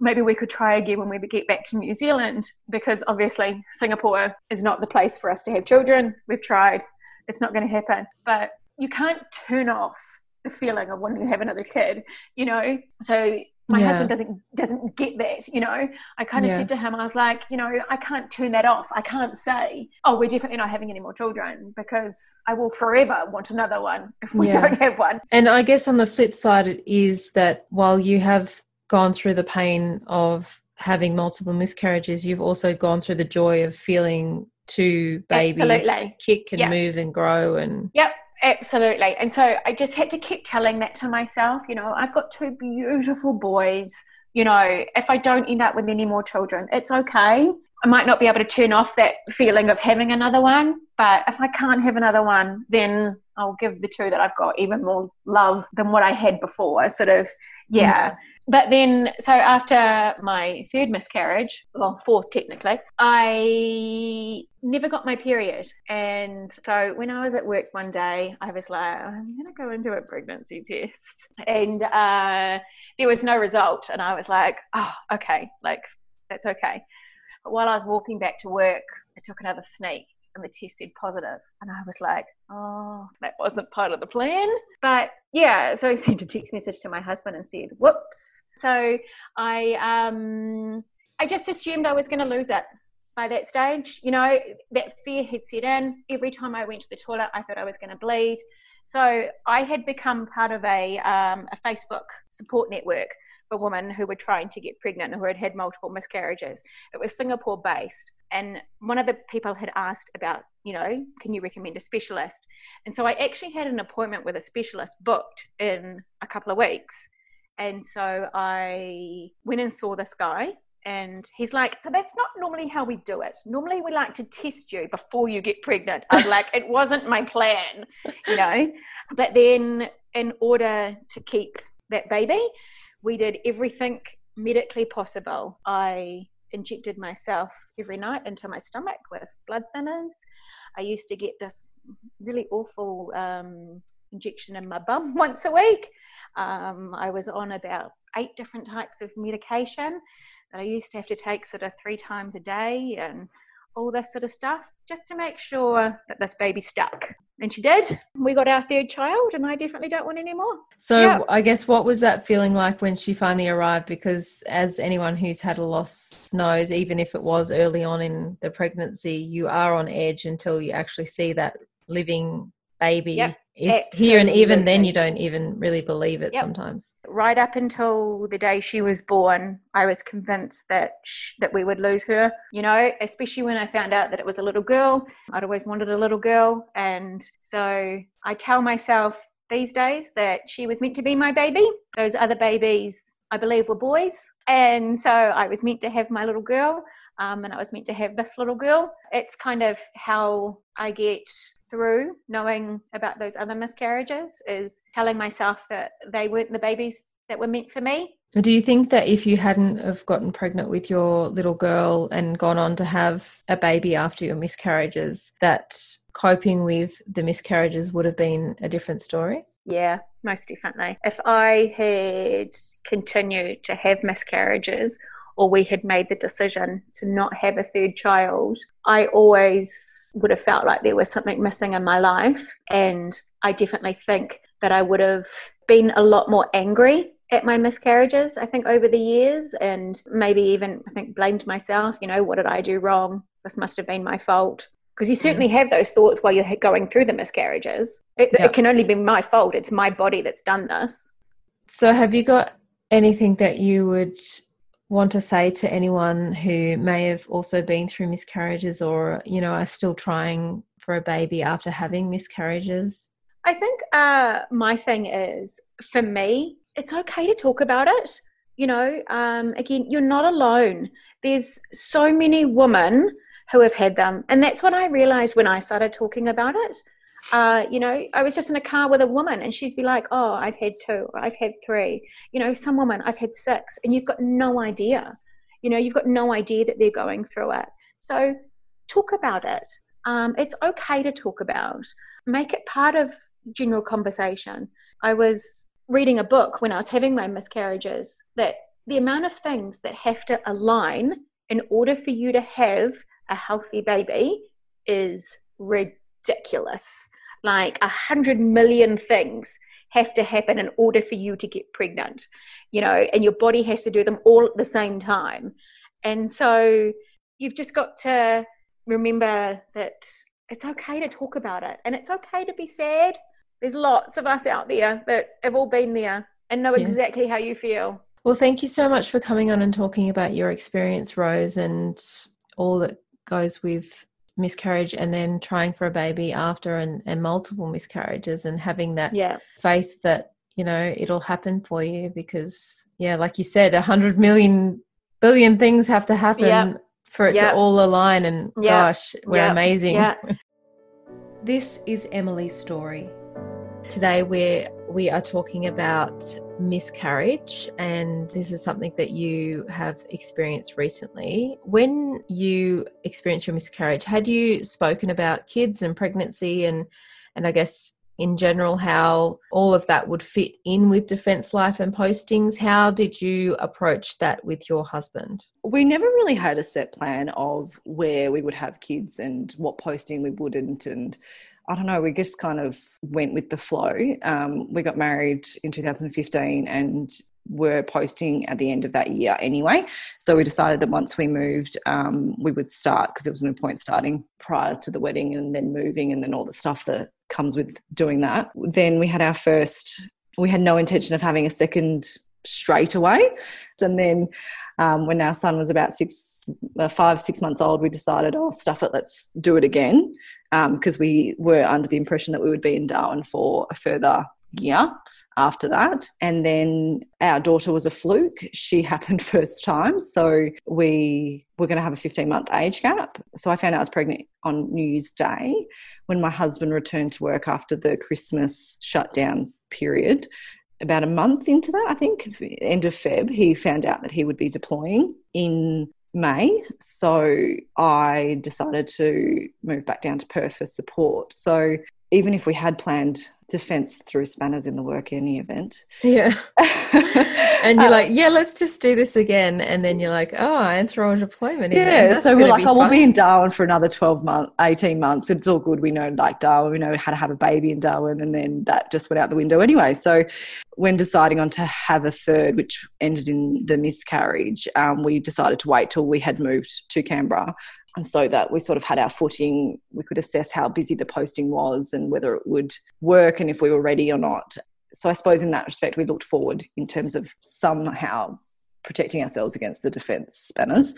Maybe we could try again when we get back to New Zealand because obviously Singapore is not the place for us to have children. We've tried, it's not going to happen. But you can't turn off the feeling of wanting to have another kid, you know? So my Yeah. husband doesn't doesn't get that you know i kind of Yeah. said to him i was like you know i can't turn that off i can't say oh we're definitely not having any more children because i will forever want another one if we Yeah. don't have one And I guess on the flip side, it is that while you have gone through the pain of having multiple miscarriages, you've also gone through the joy of feeling two babies Absolutely. kick and move and grow and Yep, absolutely. And so I just had to keep telling that to myself. You know, I've got two beautiful boys. You know, if I don't end up with any more children, it's okay. I might not be able to turn off that feeling of having another one, but if I can't have another one, then I'll give the two that I've got even more love than what I had before. Sort of, yeah. Mm. But then, so after my third miscarriage, well, fourth technically, I never got my period. And so when I was at work one day, I was like, I'm going to go into a pregnancy test. And uh, there was no result. And I was like, oh, okay, like, that's okay. But while I was walking back to work, I took another sneak and the test said positive. And I was like, oh, that wasn't part of the plan. But yeah, so I sent a text message to my husband and said, whoops. So I, um, I just assumed I was going to lose it by that stage. You know, that fear had set in. Every time I went to the toilet, I thought I was going to bleed. So I had become part of a, um, a Facebook support network for women who were trying to get pregnant and who had had multiple miscarriages. It was Singapore based. And one of the people had asked about, you know, can you recommend a specialist? And so I actually had an appointment with a specialist booked in a couple of weeks. And so I went and saw this guy and he's like, So that's not normally how we do it. Normally we like to test you before you get pregnant. I'm like, It wasn't my plan, you know. But then, in order to keep that baby, we did everything medically possible. I injected myself every night into my stomach with blood thinners. I used to get this really awful um, injection in my bum once a week. Um, I was on about eight different types of medication that I used to have to take sort of three times a day and all this sort of stuff just to make sure that this baby stuck. And she did. We got our third child, and I definitely don't want any more. So, yeah. I guess what was that feeling like when she finally arrived? Because, as anyone who's had a loss knows, even if it was early on in the pregnancy, you are on edge until you actually see that living baby yep, is absolutely. here and even then you don't even really believe it yep. sometimes right up until the day she was born i was convinced that sh- that we would lose her you know especially when i found out that it was a little girl i'd always wanted a little girl and so i tell myself these days that she was meant to be my baby those other babies i believe were boys and so i was meant to have my little girl um, and I was meant to have this little girl. It's kind of how I get through knowing about those other miscarriages is telling myself that they weren't the babies that were meant for me. Do you think that if you hadn't have gotten pregnant with your little girl and gone on to have a baby after your miscarriages, that coping with the miscarriages would have been a different story? Yeah, most definitely. If I had continued to have miscarriages or we had made the decision to not have a third child, I always would have felt like there was something missing in my life. And I definitely think that I would have been a lot more angry at my miscarriages, I think, over the years, and maybe even, I think, blamed myself. You know, what did I do wrong? This must have been my fault. Because you certainly mm-hmm. have those thoughts while you're going through the miscarriages. It, yep. it can only be my fault. It's my body that's done this. So, have you got anything that you would want to say to anyone who may have also been through miscarriages or you know are still trying for a baby after having miscarriages? I think uh, my thing is for me it's okay to talk about it. You know um, again you're not alone. There's so many women who have had them. And that's what i realized when i started talking about it uh, you know, I was just in a car with a woman and she's be like, oh, I've had two, I've had three. You know, some woman, I've had six, and you've got no idea. You know, you've got no idea that they're going through it. So talk about it. Um, it's okay to talk about. Make it part of general conversation. I was reading a book when I was having my miscarriages that the amount of things that have to align in order for you to have a healthy baby is ridiculous ridiculous. Like a hundred million things have to happen in order for you to get pregnant, you know, and your body has to do them all at the same time. And so you've just got to remember that it's okay to talk about it and it's okay to be sad. There's lots of us out there that have all been there and know yeah. exactly how you feel. Well, thank you so much for coming on and talking about your experience, Rose, and all that goes with miscarriage and then trying for a baby after and, and multiple miscarriages and having that yeah. faith that you know it'll happen for you because yeah like you said a hundred million billion things have to happen yep. for it yep. to all align and yep. gosh we're amazing this is emily's story today we're we are talking about miscarriage, and this is something that you have experienced recently. When you experienced your miscarriage, had you spoken about kids and pregnancy and and I guess in general how all of that would fit in with defence life and postings. How did you approach that with your husband? We never really had a set plan of where we would have kids and what posting we wouldn't. And I don't know, we just kind of went with the flow. Um, we got married in 2015 and were posting at the end of that year anyway. So we decided that once we moved, um, we would start because there was no point starting prior to the wedding and then moving and then all the stuff that comes with doing that. Then we had our first, we had no intention of having a second straight away. And then um, when our son was about six, uh, five, six months old, we decided, oh, stuff it, let's do it again. Because um, we were under the impression that we would be in Darwin for a further year after that. And then our daughter was a fluke. She happened first time. So we were going to have a 15 month age gap. So I found out I was pregnant on New Year's Day when my husband returned to work after the Christmas shutdown period. About a month into that, I think, end of Feb, he found out that he would be deploying in May. So I decided to move back down to Perth for support. So even if we had planned defense through spanners in the work any event. Yeah. and you're like, yeah, let's just do this again. And then you're like, oh, and throw a deployment in Yeah. So we're like, oh, we'll be in Darwin for another 12 months, 18 months. It's all good. We know like Darwin, we know how to have a baby in Darwin. And then that just went out the window anyway. So when deciding on to have a third, which ended in the miscarriage, um, we decided to wait till we had moved to Canberra and so that we sort of had our footing we could assess how busy the posting was and whether it would work and if we were ready or not. So i suppose in that respect we looked forward in terms of somehow protecting ourselves against the defence spanners.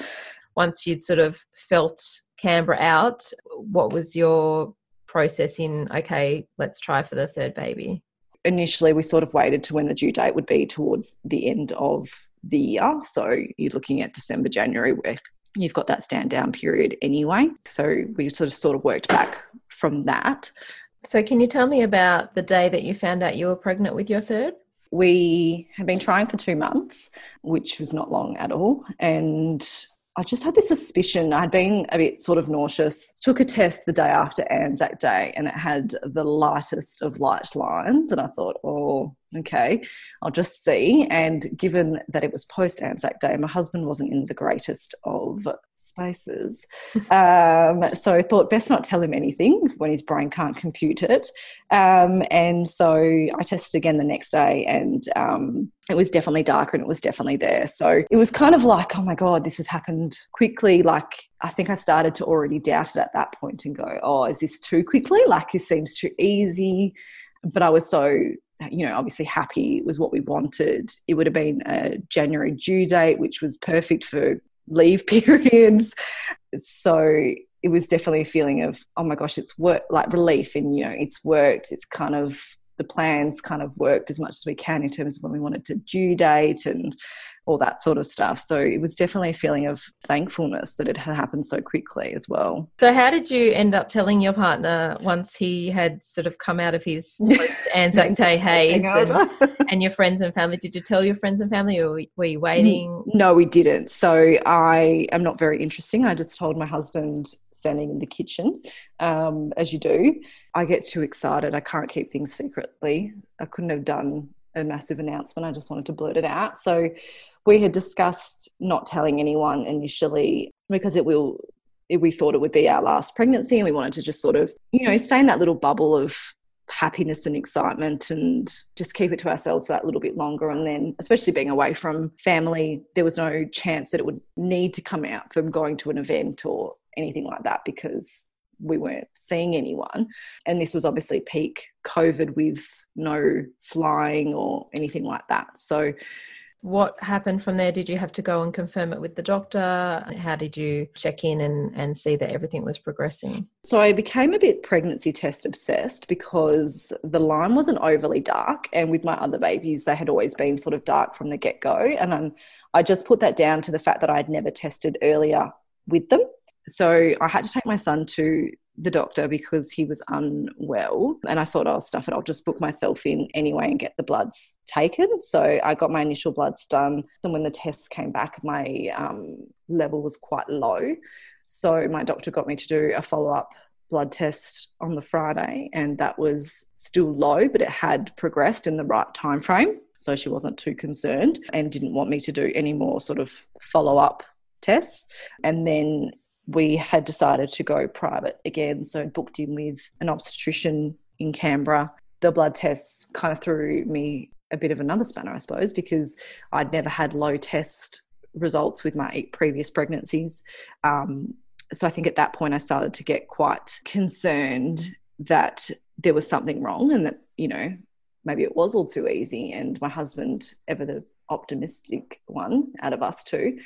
Once you'd sort of felt canberra out what was your process in okay let's try for the third baby? Initially we sort of waited to when the due date would be towards the end of the year. So you're looking at december january where you've got that stand down period anyway. So we sort of sort of worked back from that. So can you tell me about the day that you found out you were pregnant with your third? We had been trying for two months, which was not long at all. And I just had this suspicion. I'd been a bit sort of nauseous. Took a test the day after Anzac Day and it had the lightest of light lines. And I thought, oh, okay, I'll just see. And given that it was post Anzac Day, my husband wasn't in the greatest of spaces. um, so I thought best not tell him anything when his brain can't compute it. Um, and so I tested again the next day and um, it was definitely darker and it was definitely there. So it was kind of like, oh my God, this has happened quickly. Like I think I started to already doubt it at that point and go, oh, is this too quickly? Like it seems too easy. But I was so Uh, you know, obviously happy was what we wanted. It would have been a January due date, which was perfect for leave periods. So it was definitely a feeling of, oh my gosh, it's work like relief and you know, it's worked. It's kind of the plans kind of worked as much as we can in terms of when we wanted to due date and all that sort of stuff. So it was definitely a feeling of thankfulness that it had happened so quickly as well. So, how did you end up telling your partner once he had sort of come out of his post Anzac Day haze and, and, your friends and family? Did you tell your friends and family or were you waiting? No, we didn't. So, I am not very interesting. I just told my husband standing in the kitchen, um, as you do. I get too excited. I can't keep things secretly. I couldn't have done a massive announcement. I just wanted to blurt it out. So we had discussed not telling anyone initially because it will it, we thought it would be our last pregnancy and we wanted to just sort of you know stay in that little bubble of happiness and excitement and just keep it to ourselves for that little bit longer and then especially being away from family there was no chance that it would need to come out from going to an event or anything like that because we weren't seeing anyone. And this was obviously peak COVID with no flying or anything like that. So, what happened from there? Did you have to go and confirm it with the doctor? How did you check in and, and see that everything was progressing? So I became a bit pregnancy test obsessed because the line wasn't overly dark. And with my other babies, they had always been sort of dark from the get go. And I'm, I just put that down to the fact that I'd never tested earlier with them. So I had to take my son to the doctor because he was unwell. And I thought, I'll oh, stuff it, I'll just book myself in anyway and get the bloods taken. So I got my initial bloods done. And when the tests came back, my um, level was quite low. So my doctor got me to do a follow up blood test on the Friday, and that was still low, but it had progressed in the right time frame. So she wasn't too concerned and didn't want me to do any more sort of follow up tests. And then we had decided to go private again. So booked in with an obstetrician in Canberra. The blood tests kind of threw me a bit of another spanner, I suppose, because I'd never had low test results with my eight previous pregnancies. Um, so I think at that point I started to get quite concerned that there was something wrong and that, you know, maybe it was all too easy. And my husband, ever the optimistic one out of us two,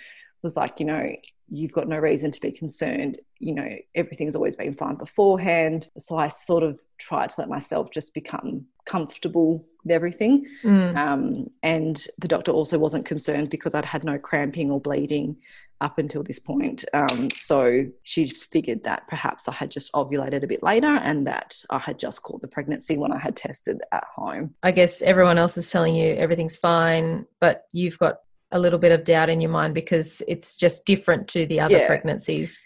was like, you know, you've got no reason to be concerned. You know, everything's always been fine beforehand. So I sort of tried to let myself just become comfortable with everything. Mm. Um, and the doctor also wasn't concerned because I'd had no cramping or bleeding up until this point. Um, so she figured that perhaps I had just ovulated a bit later and that I had just caught the pregnancy when I had tested at home. I guess everyone else is telling you everything's fine, but you've got a little bit of doubt in your mind because it's just different to the other yeah. pregnancies.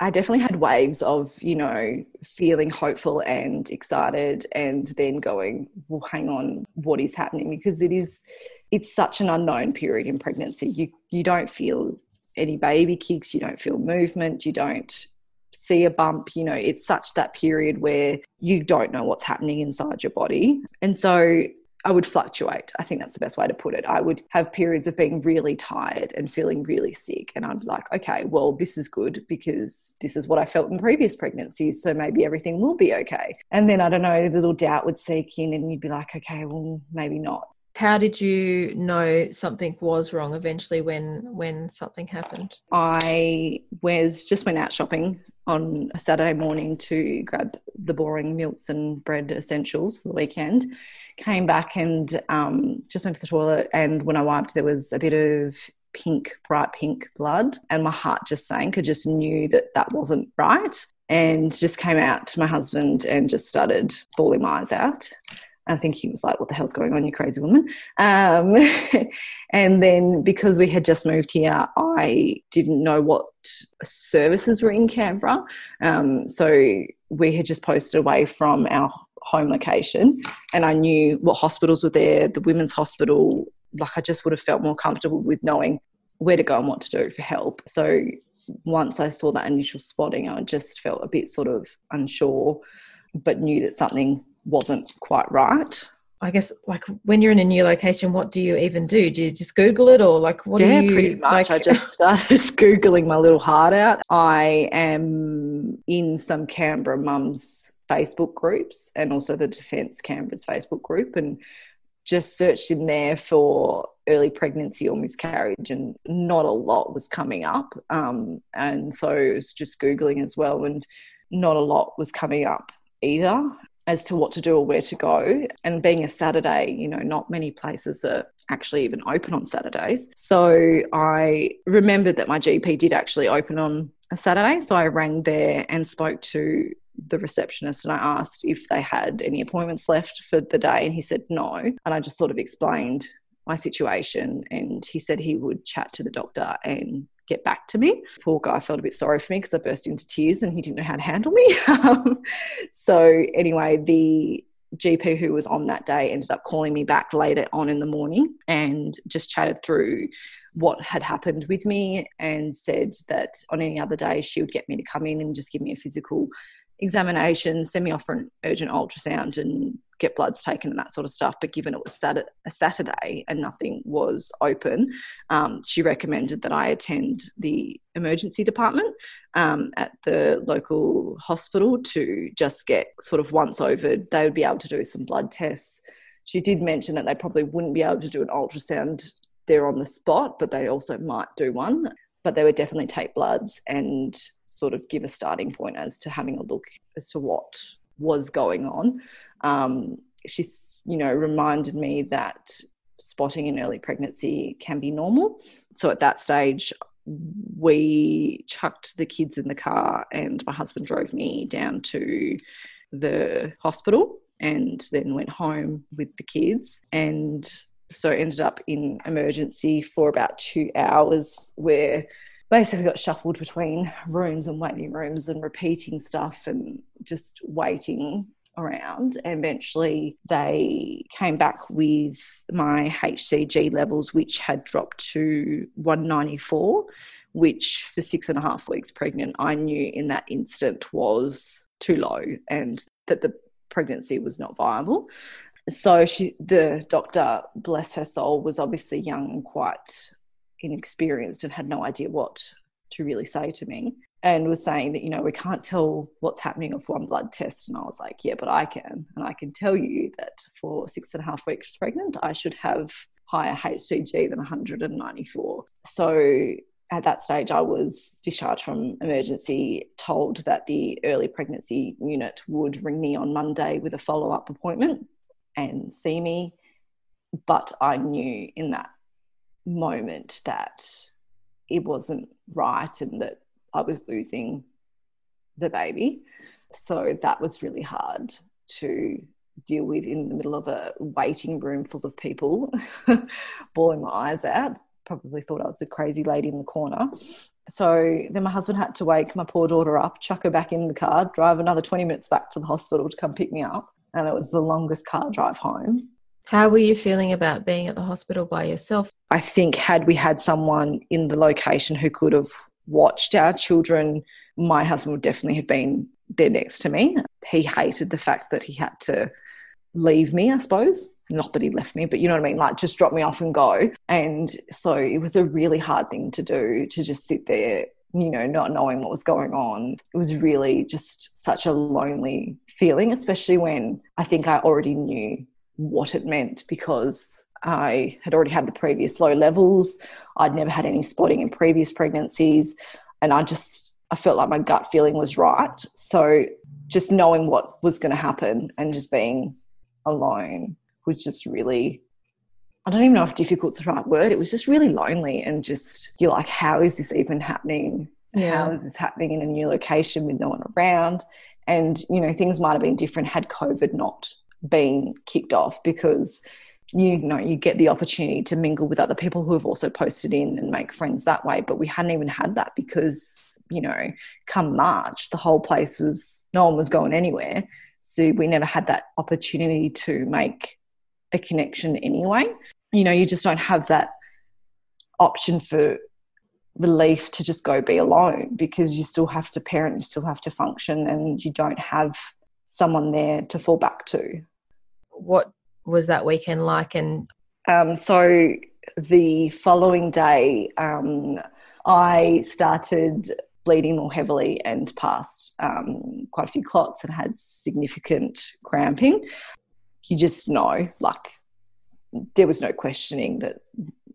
I definitely had waves of, you know, feeling hopeful and excited and then going, well, hang on, what is happening? Because it is, it's such an unknown period in pregnancy. You, you don't feel any baby kicks, you don't feel movement, you don't see a bump. You know, it's such that period where you don't know what's happening inside your body. And so I would fluctuate. I think that's the best way to put it. I would have periods of being really tired and feeling really sick. And I'd be like, okay, well, this is good because this is what I felt in previous pregnancies. So maybe everything will be okay. And then I don't know, the little doubt would seek in and you'd be like, okay, well, maybe not. How did you know something was wrong eventually when when something happened? I was just went out shopping on a Saturday morning to grab the boring milks and bread essentials for the weekend came back and um, just went to the toilet. And when I wiped, there was a bit of pink, bright pink blood. And my heart just sank. I just knew that that wasn't right. And just came out to my husband and just started bawling my eyes out. I think he was like, What the hell's going on, you crazy woman? Um, and then because we had just moved here, I didn't know what services were in Canberra. Um, so we had just posted away from our home location and I knew what hospitals were there, the women's hospital, like I just would have felt more comfortable with knowing where to go and what to do for help. So once I saw that initial spotting, I just felt a bit sort of unsure, but knew that something wasn't quite right. I guess like when you're in a new location, what do you even do? Do you just Google it or like what yeah, do you pretty much. Like... I just started Googling my little heart out. I am in some Canberra mums Facebook groups and also the Defence Canberra's Facebook group and just searched in there for early pregnancy or miscarriage and not a lot was coming up. Um, and so it was just Googling as well and not a lot was coming up either as to what to do or where to go. And being a Saturday, you know, not many places are actually even open on Saturdays. So I remembered that my GP did actually open on a Saturday. So I rang there and spoke to the receptionist and I asked if they had any appointments left for the day, and he said no. And I just sort of explained my situation, and he said he would chat to the doctor and get back to me. Poor guy felt a bit sorry for me because I burst into tears and he didn't know how to handle me. Um, so, anyway, the GP who was on that day ended up calling me back later on in the morning and just chatted through what had happened with me and said that on any other day she would get me to come in and just give me a physical examination, send me off for an urgent ultrasound and get bloods taken and that sort of stuff. But given it was sat- a Saturday and nothing was open, um, she recommended that I attend the emergency department um, at the local hospital to just get sort of once over. They would be able to do some blood tests. She did mention that they probably wouldn't be able to do an ultrasound there on the spot, but they also might do one. But they would definitely take bloods and sort of give a starting point as to having a look as to what was going on. Um, she's, you know, reminded me that spotting in early pregnancy can be normal. So at that stage, we chucked the kids in the car and my husband drove me down to the hospital and then went home with the kids and so ended up in emergency for about two hours where basically got shuffled between rooms and waiting rooms and repeating stuff and just waiting around. And eventually, they came back with my HCG levels, which had dropped to 194, which for six and a half weeks pregnant, I knew in that instant was too low and that the pregnancy was not viable. So she, the doctor, bless her soul, was obviously young and quite inexperienced and had no idea what to really say to me and was saying that you know we can't tell what's happening one blood test and i was like yeah but i can. And i can tell you that for six and a half weeks pregnant i should have higher hcg than 194 so at that stage i was discharged from emergency told that the early pregnancy unit would ring me on monday with a follow-up appointment and see me. But i knew in that moment that it wasn't right and that I was losing the baby. So that was really hard to deal with in the middle of a waiting room full of people, bawling my eyes out. Probably thought I was the crazy lady in the corner. So then my husband had to wake my poor daughter up, chuck her back in the car, drive another 20 minutes back to the hospital to come pick me up. And it was the longest car drive home. How were you feeling about being at the hospital by yourself? I think had we had someone in the location who could have watched our children, my husband would definitely have been there next to me. He hated the fact that he had to leave me, I suppose. Not that he left me, but you know what I mean? Like just drop me off and go. And so it was a really hard thing to do to just sit there, you know, not knowing what was going on. It was really just such a lonely feeling, especially when I think I already knew what it meant because I had already had the previous low levels. I'd never had any spotting in previous pregnancies. And I just, I felt like my gut feeling was right. So just knowing what was going to happen and just being alone was just really, I don't even know if difficult's the right word. It was just really lonely and just, you're like, how is this even happening? Yeah. How is this happening in a new location with no one around? And, you know, things might have been different had COVID not been kicked off because you know you get the opportunity to mingle with other people who have also posted in and make friends that way. But we hadn't even had that because you know come march the whole place was no one was going anywhere. So we never had that opportunity to make a connection anyway. You know you just don't have that option for relief to just go be alone because you still have to parent you still have to function and you don't have someone there to fall back to what was that weekend like? And um, so the following day, um, I started bleeding more heavily and passed um, quite a few clots and had significant cramping. You just know, like, there was no questioning that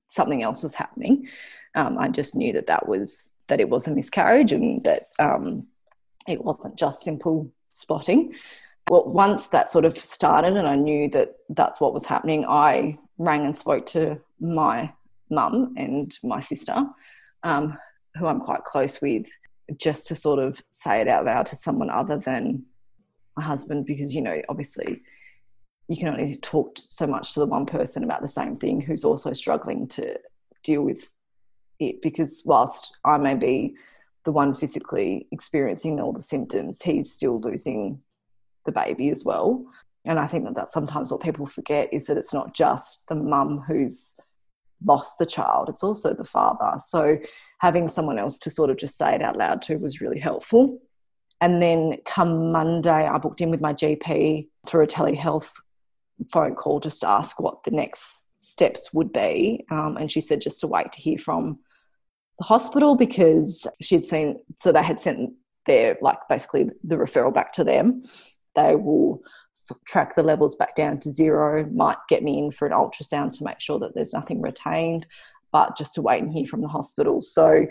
something else was happening. Um, I just knew that that was that it was a miscarriage and that um, it wasn't just simple spotting well, once that sort of started and I knew that that's what was happening, I rang and spoke to my mum and my sister, um, who I'm quite close with, just to sort of say it out loud to someone other than my husband, because, you know, obviously you can only talk so much to the one person about the same thing who's also struggling to deal with it. Because whilst I may be the one physically experiencing all the symptoms, he's still losing the baby as well. And I think that that's sometimes what people forget is that it's not just the mum who's lost the child, it's also the father. So having someone else to sort of just say it out loud to was really helpful. And then come Monday, I booked in with my GP through a telehealth phone call just to ask what the next steps would be. Um, and she said just to wait to hear from the hospital because she'd seen, so they had sent their, like basically the referral back to them they will track the levels back down to zero, might get me in for an ultrasound to make sure that there's nothing retained, but just to wait and hear from the hospital. So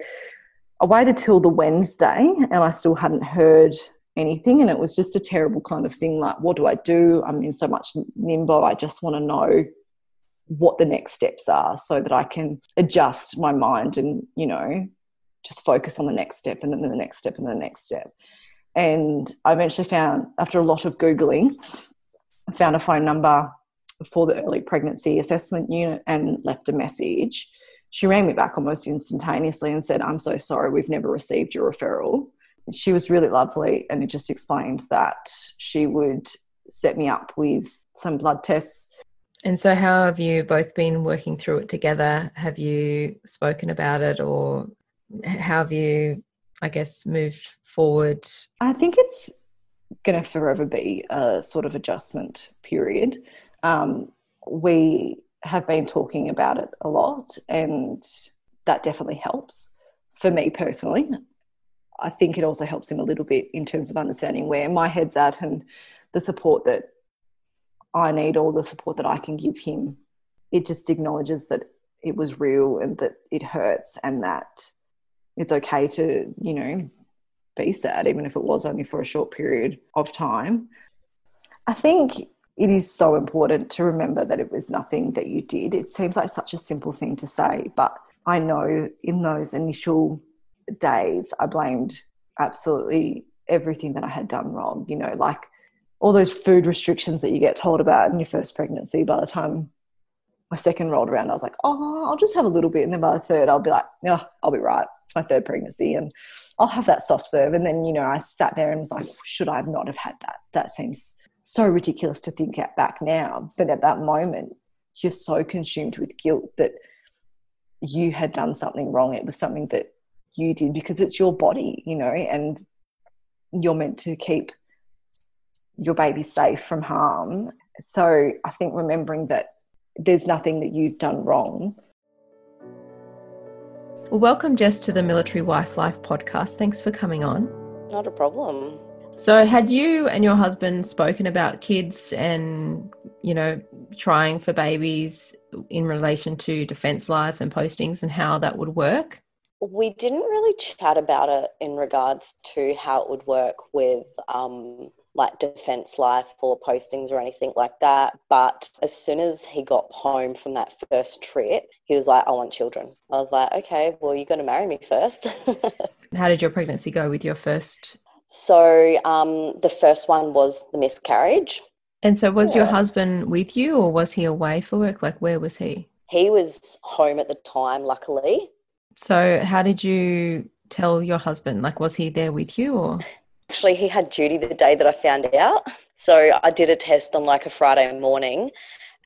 I waited till the Wednesday and I still hadn't heard anything. And it was just a terrible kind of thing like, what do I do? I'm in so much limbo. I just want to know what the next steps are so that I can adjust my mind and, you know, just focus on the next step and then the next step and the next step. And I eventually found, after a lot of Googling, I found a phone number for the early pregnancy assessment unit and left a message. she rang me back almost instantaneously and said, I'm so sorry, we've never received your referral. She was really lovely and it just explained that she would set me up with some blood tests. And so, how have you both been working through it together? Have you spoken about it or how have you, I guess, moved forward? I think it's going to forever be a sort of adjustment period. Um, we have been talking about it a lot, and that definitely helps for me personally. I think it also helps him a little bit in terms of understanding where my head's at and the support that I need or the support that I can give him. It just acknowledges that it was real and that it hurts and that it's okay to, you know, be sad, even if it was only for a short period of time. I think it is so important to remember that it was nothing that you did. It seems like such a simple thing to say, but I know in those initial days, I blamed absolutely everything that I had done wrong. You know, like all those food restrictions that you get told about in your first pregnancy. By the time my second rolled around, I was like, oh, I'll just have a little bit. And then by the third, I'll be like, yeah, I'll be right. It's my third pregnancy and I'll have that soft serve. And then, you know, I sat there and was like, oh, should I not have had that? That seems so ridiculous to think at back now. But at that moment, you're so consumed with guilt that you had done something wrong. It was something that you did because it's your body, you know, and you're meant to keep your baby safe from harm. So I think remembering that there's nothing that you've done wrong. Well, welcome, Jess, to the Military Wife Life podcast. Thanks for coming on. Not a problem. So, had you and your husband spoken about kids and, you know, trying for babies in relation to Defence Life and postings and how that would work? We didn't really chat about it in regards to how it would work with um, like Defence Life or postings or anything like that. But as soon as he got home from that first trip, he was like, I want children. I was like, okay, well, you're going to marry me first. how did your pregnancy go with your first so um, the first one was the miscarriage. And so, was yeah. your husband with you, or was he away for work? Like, where was he? He was home at the time, luckily. So, how did you tell your husband? Like, was he there with you, or? Actually, he had duty the day that I found out. So, I did a test on like a Friday morning,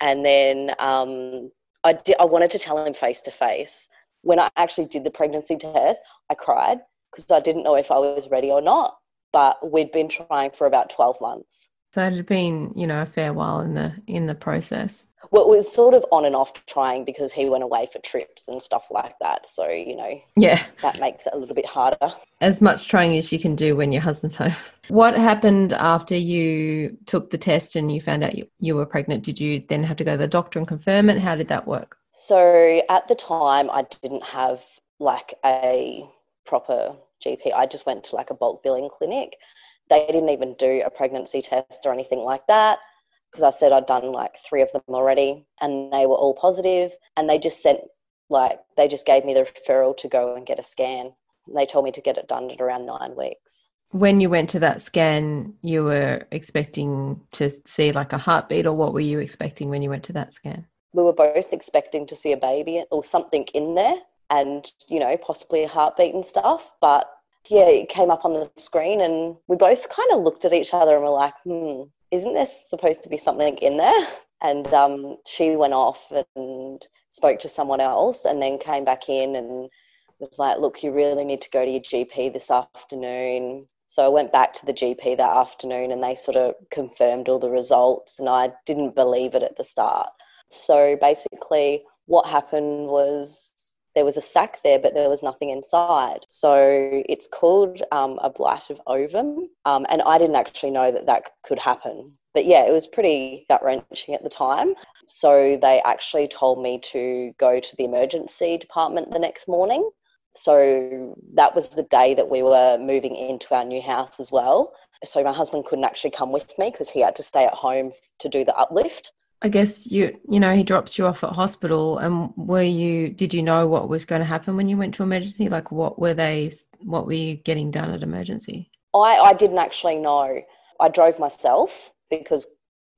and then um, I did. I wanted to tell him face to face. When I actually did the pregnancy test, I cried because I didn't know if I was ready or not but we'd been trying for about 12 months. So it had been, you know, a fair while in the in the process. Well, it was sort of on and off trying because he went away for trips and stuff like that. So, you know, yeah, that makes it a little bit harder. As much trying as you can do when your husband's home. What happened after you took the test and you found out you, you were pregnant? Did you then have to go to the doctor and confirm it? How did that work? So at the time, I didn't have like a proper GP. I just went to like a bulk billing clinic. They didn't even do a pregnancy test or anything like that because I said I'd done like three of them already and they were all positive and they just sent like they just gave me the referral to go and get a scan. And they told me to get it done at around 9 weeks. When you went to that scan, you were expecting to see like a heartbeat or what were you expecting when you went to that scan? We were both expecting to see a baby or something in there and you know possibly a heartbeat and stuff but yeah it came up on the screen and we both kind of looked at each other and were like hmm isn't there supposed to be something in there? And um, she went off and spoke to someone else and then came back in and was like look you really need to go to your gp this afternoon. So i went back to the gp that afternoon and they sort of confirmed all the results and i didn't believe it at the start. So basically what happened was there was a sac there, but there was nothing inside. So it's called um, a blighted ovum. Um, and I didn't actually know that that could happen. But yeah, it was pretty gut wrenching at the time. So they actually told me to go to the emergency department the next morning. So that was the day that we were moving into our new house as well. So my husband couldn't actually come with me because he had to stay at home to do the uplift. I guess you you know he drops you off at hospital and were you did you know what was going to happen when you went to emergency like what were they what were you getting done at emergency I I didn't actually know I drove myself because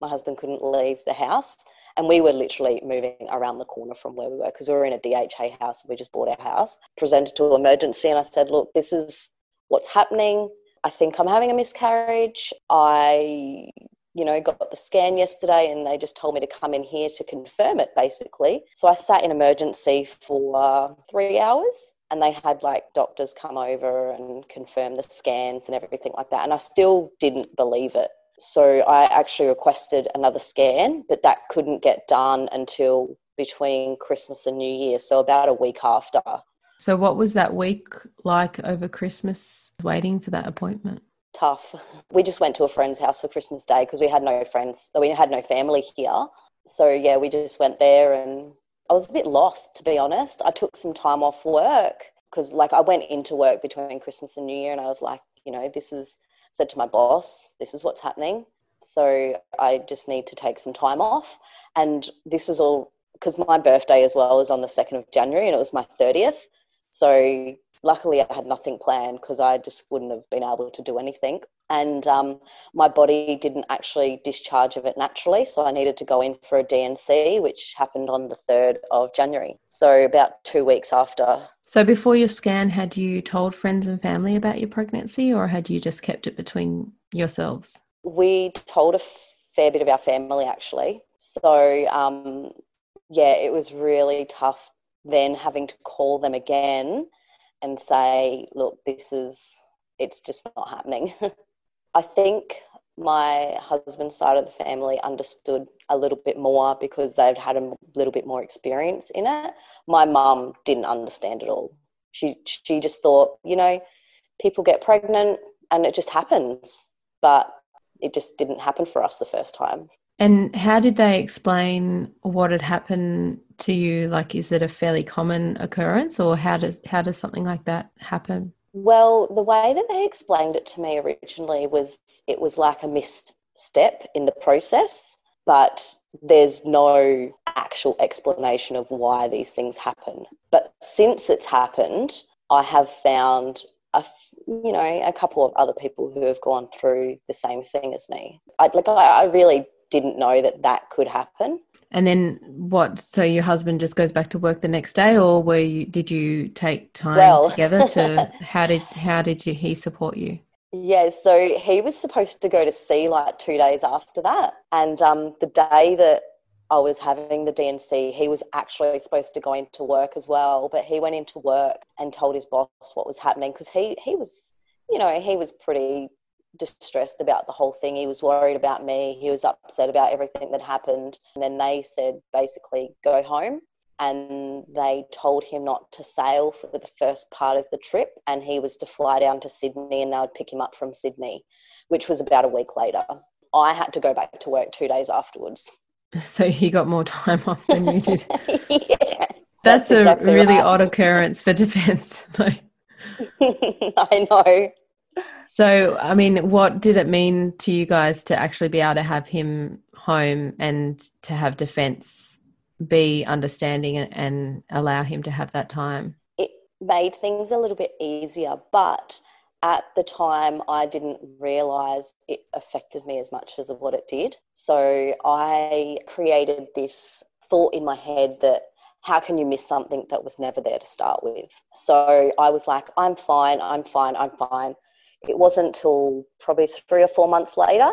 my husband couldn't leave the house And we were literally moving around the corner from where we were because we were in a DHA house. We just bought our house, presented to emergency, and I said, Look, this is what's happening. I think I'm having a miscarriage. I, you know, got the scan yesterday and they just told me to come in here to confirm it basically. So I sat in emergency for uh, three hours and they had like doctors come over and confirm the scans and everything like that. And I still didn't believe it. So I actually requested another scan, but that couldn't get done until between Christmas and New Year. So about a week after. So, what was that week like over Christmas waiting for that appointment? Tough. We just went to a friend's house for Christmas Day because we had no friends, we had no family here. So, yeah, we just went there and I was a bit lost, to be honest. I took some time off work because, like, I went into work between Christmas and New Year and I was like, you know, this is, said to my boss, this is what's happening. So, I just need to take some time off. And this is all because my birthday as well is on the 2nd of January and it was my 30th. So luckily, I had nothing planned because I just wouldn't have been able to do anything. And um, my body didn't actually discharge of it naturally. So I needed to go in for a D&C, which happened on the 3rd of January. So about two weeks after. So before your scan, had you told friends and family about your pregnancy or had you just kept it between yourselves? We told a fair bit of our family actually. So um, yeah, it was really tough then having to call them again and say, look, this is, it's just not happening. I think my husband's side of the family understood a little bit more because they'd had a little bit more experience in it. My mum didn't understand it all. She she just thought, you know, people get pregnant and it just happens, but it just didn't happen for us the first time. And how did they explain what had happened to you? Like, is it a fairly common occurrence, or how does how does something like that happen? Well, the way that they explained it to me originally was it was like a missed step in the process, but there's no actual explanation of why these things happen. But since it's happened, I have found a, you know a couple of other people who have gone through the same thing as me. I, like I, I really didn't know that that could happen. And then what? So your husband just goes back to work the next day, or were you? Did you take time well, together to? how did how did you, he support you? Yeah, so he was supposed to go to sea like two days after that, and um, the day that I was having the D&C, he was actually supposed to go into work as well, but he went into work and told his boss what was happening because he he was, you know, he was pretty distressed about the whole thing. He was worried about me. He was upset about everything that happened. And then they said, basically, go home. And they told him not to sail for the first part of the trip. And he was to fly down to Sydney and they would pick him up from Sydney, which was about a week later. I had to go back to work two days afterwards. So he got more time off than you did. yeah. That's, that's a exactly really right. odd occurrence for defence. I know. So, I mean, what did it mean to you guys to actually be able to have him home and to have defence be understanding and, allow him to have that time? It made things a little bit easier, but at the time I didn't realize it affected me as much as what it did. So I created this thought in my head that how can you miss something that was never there to start with? So I was like, I'm fine, I'm fine, I'm fine it wasn't until probably three or four months later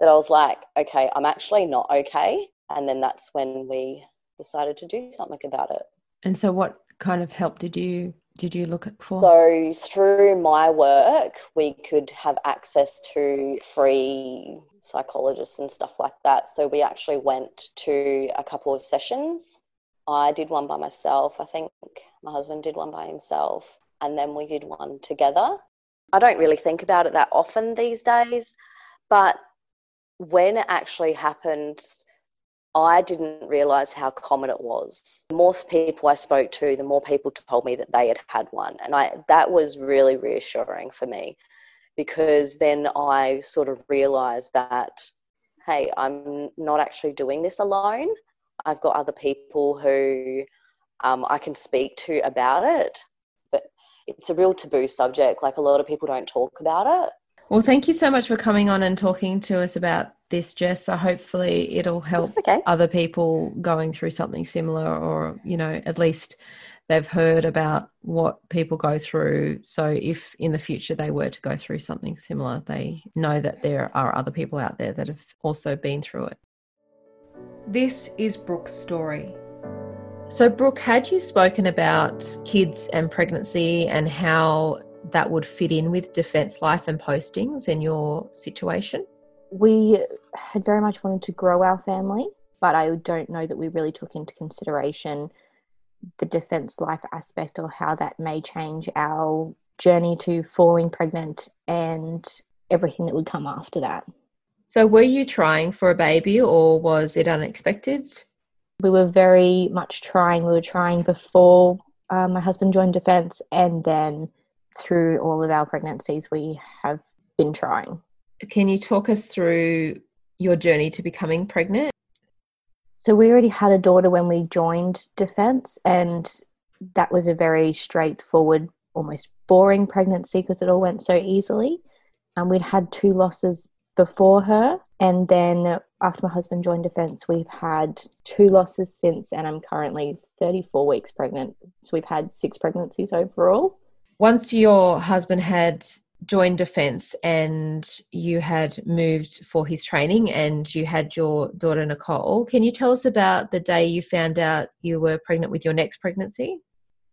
that I was like, okay, I'm actually not okay. And then that's when we decided to do something about it. And so, what kind of help did you did you look for? So through my work, we could have access to free psychologists and stuff like that. So we actually went to a couple of sessions. I did one by myself. I think my husband did one by himself, and then we did one together. I don't really think about it that often these days, but when it actually happened, I didn't realize how common it was. The more people I spoke to, the more people told me that they had had one. And I, that was really reassuring for me because then I sort of realized that, hey, I'm not actually doing this alone. I've got other people who um, I can speak to about it it's a real taboo subject. Like a lot of people don't talk about it. Well, thank you so much for coming on and talking to us about this, Jess. So hopefully it'll help okay. other people going through something similar, or, you know, at least they've heard about what people go through. So if in the future they were to go through something similar, they know that there are other people out there that have also been through it. This is Brooke's story. So, Brooke, had you spoken about kids and pregnancy and how that would fit in with defence life and postings in your situation? We had very much wanted to grow our family, but I don't know that we really took into consideration the defence life aspect or how that may change our journey to falling pregnant and everything that would come after that. So, were you trying for a baby or was it unexpected? We were very much trying. We were trying before uh, my husband joined defence and then through all of our pregnancies, we have been trying. Can you talk us through your journey to becoming pregnant? So, we already had a daughter when we joined Defence, and that was a very straightforward, almost boring pregnancy because it all went so easily. And we'd had two losses before her, and then after my husband joined Defence, we've had two losses since, and I'm currently 34 weeks pregnant. So, we've had six pregnancies overall once your husband had joined defence and you had moved for his training and you had your daughter Nicole, can you tell us about the day you found out you were pregnant with your next pregnancy?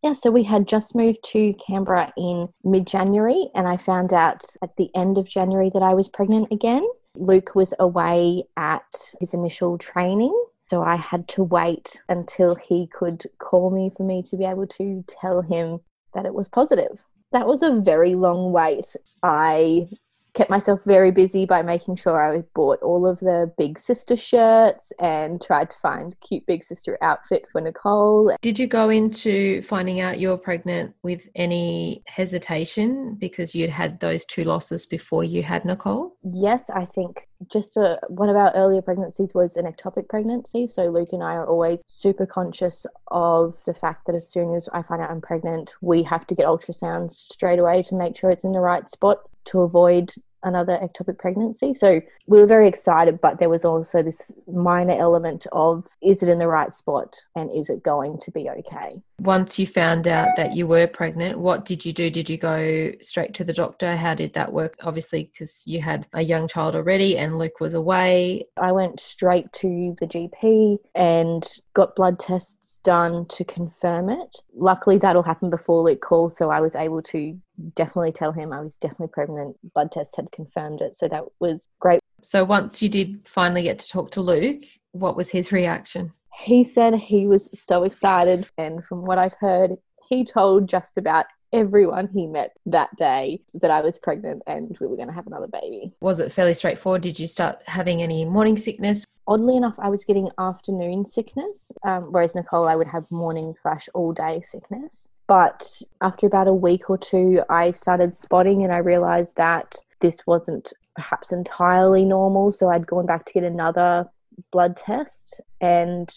Yeah, so we had just moved to Canberra in mid January, and I found out at the end of January that I was pregnant again. Luke was away at his initial training, so I had to wait until he could call me for me to be able to tell him that it was positive. That was a very long wait. I kept myself very busy by making sure I bought all of the big sister shirts and tried to find cute big sister outfit for Nicole. Did you go into finding out you're pregnant with any hesitation because you'd had those two losses before you had Nicole? Yes, I think just a, one of our earlier pregnancies was an ectopic pregnancy. So Luke and I are always super conscious of the fact that as soon as I find out I'm pregnant, we have to get ultrasounds straight away to make sure it's in the right spot to avoid another ectopic pregnancy. So we were very excited, but there was also this minor element of is it in the right spot and is it going to be okay? Once you found out that you were pregnant, what did you do? Did you go straight to the doctor? How did that work? Obviously, because you had a young child already and Luke was away. I went straight to the GP and got blood tests done to confirm it. Luckily, that'll happen before Luke called, so I was able to definitely tell him I was definitely pregnant. Blood tests had confirmed it, so that was great. So once you did finally get to talk to Luke, what was his reaction? He said he was so excited, and from what I've heard, he told just about everyone he met that day that I was pregnant and we were going to have another baby. Was it fairly straightforward? Did you start having any morning sickness? Oddly enough, I was getting afternoon sickness, um, whereas Nicole, I would have morning slash all day sickness. But after about a week or two, I started spotting and I realized that this wasn't perhaps entirely normal. So I'd gone back to get another blood test. And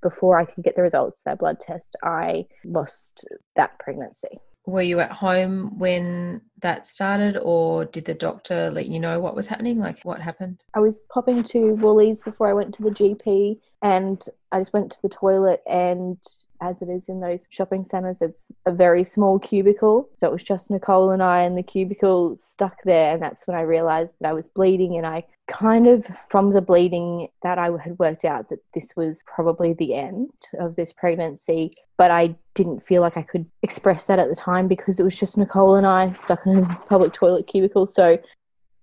before I could get the results of that blood test, I lost that pregnancy. Were you at home when that started, or did the doctor let you know what was happening? Like, what happened? I was popping to Woolies before I went to the GP, and I just went to the toilet and as it is in those shopping centres, it's a very small cubicle. So it was just Nicole and I and the cubicle stuck there. And that's when I realised that I was bleeding. And I kind of, from the bleeding, that I had worked out that this was probably the end of this pregnancy. But I didn't feel like I could express that at the time because it was just Nicole and I stuck in a public toilet cubicle. So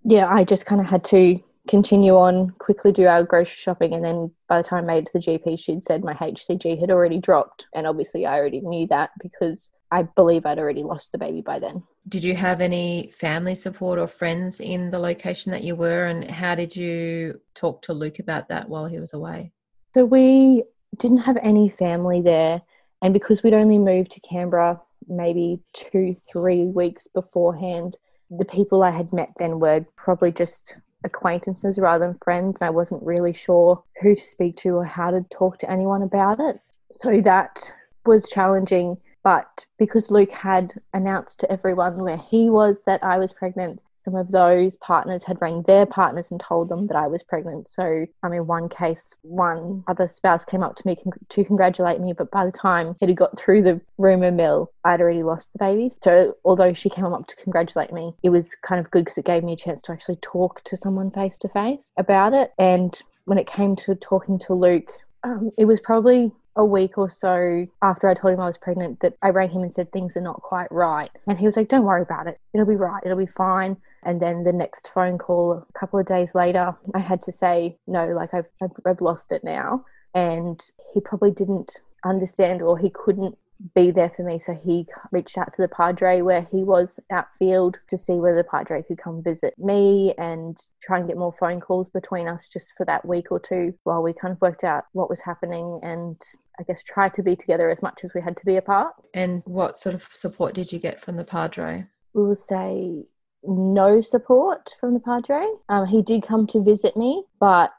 yeah, I just kind of had to continue on, quickly do our grocery shopping, and then by the time I made it to the GP, she'd said my HCG had already dropped. And obviously, I already knew that because I believe I'd already lost the baby by then. Did you have any family support or friends in the location that you were? And how did you talk to Luke about that while he was away? So, we didn't have any family there. And because we'd only moved to Canberra maybe two, three weeks beforehand, the people I had met then were probably just acquaintances rather than friends. And I wasn't really sure who to speak to or how to talk to anyone about it. So that was challenging. But because Luke had announced to everyone where he was that I was pregnant, some of those partners had rang their partners and told them that I was pregnant. So, I mean, one case, one other spouse came up to me con- to congratulate me, but by the time it had got through the rumour mill, I'd already lost the baby. So, although she came up to congratulate me, it was kind of good because it gave me a chance to actually talk to someone face to face about it. And when it came to talking to Luke, um, it was probably a week or so after I told him I was pregnant that I rang him and said things are not quite right. And he was like, Don't worry about it. It'll be right. It'll be fine. And then the next phone call, a couple of days later, I had to say, No, like I've, I've, I've lost it now. And he probably didn't understand or he couldn't be there for me. So he reached out to the Padre where he was outfield to see whether the Padre could come visit me and try and get more phone calls between us just for that week or two while we kind of worked out what was happening and I guess try to be together as much as we had to be apart. And what sort of support did you get from the Padre? We will say no support from the Padre. Um, he did come to visit me, but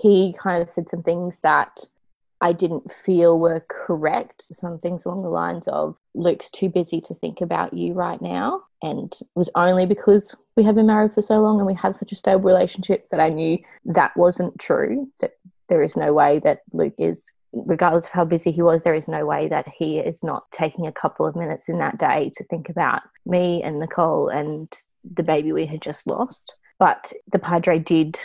he kind of said some things that I didn't feel were correct. Some things along the lines of Luke's too busy to think about you right now. And it was only because we have been married for so long and we have such a stable relationship that I knew that wasn't true, that there is no way that Luke is, regardless of how busy he was, there is no way that he is not taking a couple of minutes in that day to think about me and Nicole and the baby we had just lost. But the Padre did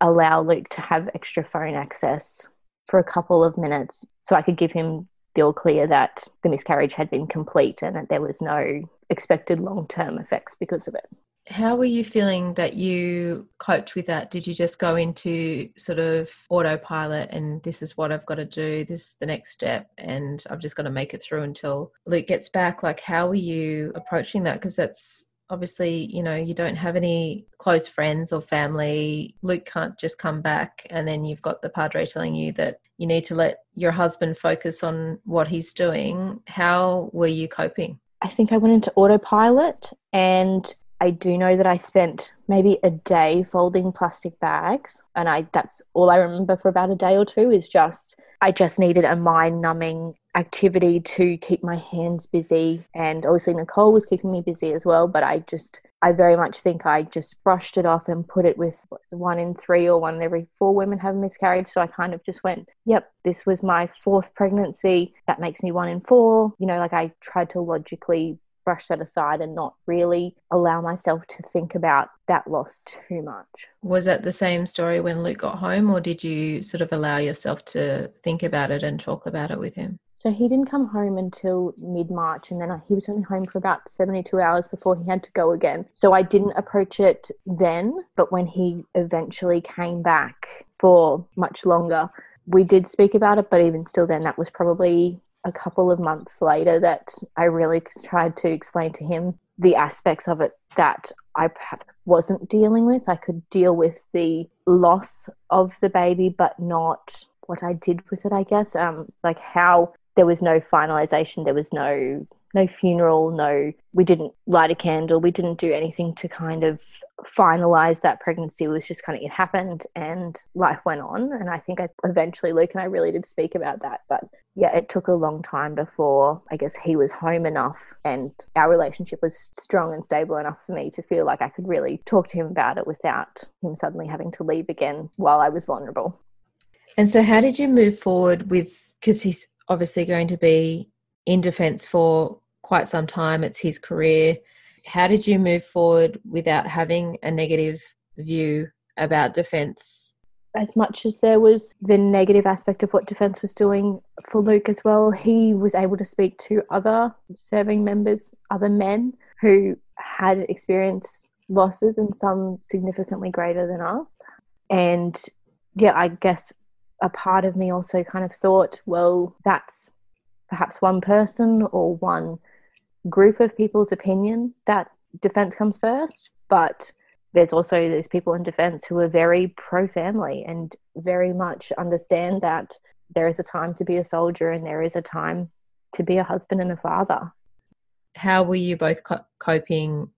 allow Luke to have extra phone access for a couple of minutes so I could give him the all clear that the miscarriage had been complete and that there was no expected long term effects because of it. How were you feeling that you coped with that? Did you just go into sort of autopilot and this is what I've got to do, this is the next step, and I've just got to make it through until Luke gets back? Like, how were you approaching that? Because that's obviously, you know, you don't have any close friends or family. Luke can't just come back and then you've got the padre telling you that you need to let your husband focus on what he's doing. How were you coping? I think I went into autopilot and I do know that I spent maybe a day folding plastic bags and I that's all I remember for about a day or two is just I just needed a mind numbing activity to keep my hands busy. And obviously, Nicole was keeping me busy as well. But I just, I very much think I just brushed it off and put it with one in three or one in every four women have a miscarriage. So I kind of just went, yep, this was my fourth pregnancy. That makes me one in four. You know, like I tried to logically brush that aside and not really allow myself to think about that loss too much. Was that the same story when Luke got home, or did you sort of allow yourself to think about it and talk about it with him? So he didn't come home until mid March, and then he was only home for about 72 hours before he had to go again. So I didn't approach it then, but when he eventually came back for much longer, we did speak about it, but even still, then that was probably a couple of months later that I really tried to explain to him the aspects of it that I perhaps wasn't dealing with. I could deal with the loss of the baby, but not what I did with it, I guess. Um, like how there was no finalization there was no no funeral no we didn't light a candle we didn't do anything to kind of finalize that pregnancy it was just kind of it happened and life went on and i think I, eventually luke and i really did speak about that but yeah it took a long time before i guess he was home enough and our relationship was strong and stable enough for me to feel like i could really talk to him about it without him suddenly having to leave again while i was vulnerable. And so how did you move forward with because he's obviously going to be in defence for quite some time. It's his career. How did you move forward without having a negative view about defence? As much as there was the negative aspect of what defence was doing for Luke as well, he was able to speak to other serving members, other men who had experienced losses and some significantly greater than us. And yeah, I guess a part of me also kind of thought, well, that's perhaps one person or one group of people's opinion that defense comes first, but there's also those people in defense who are very pro family and very much understand that there is a time to be a soldier and there is a time to be a husband and a father. How were you both co- coping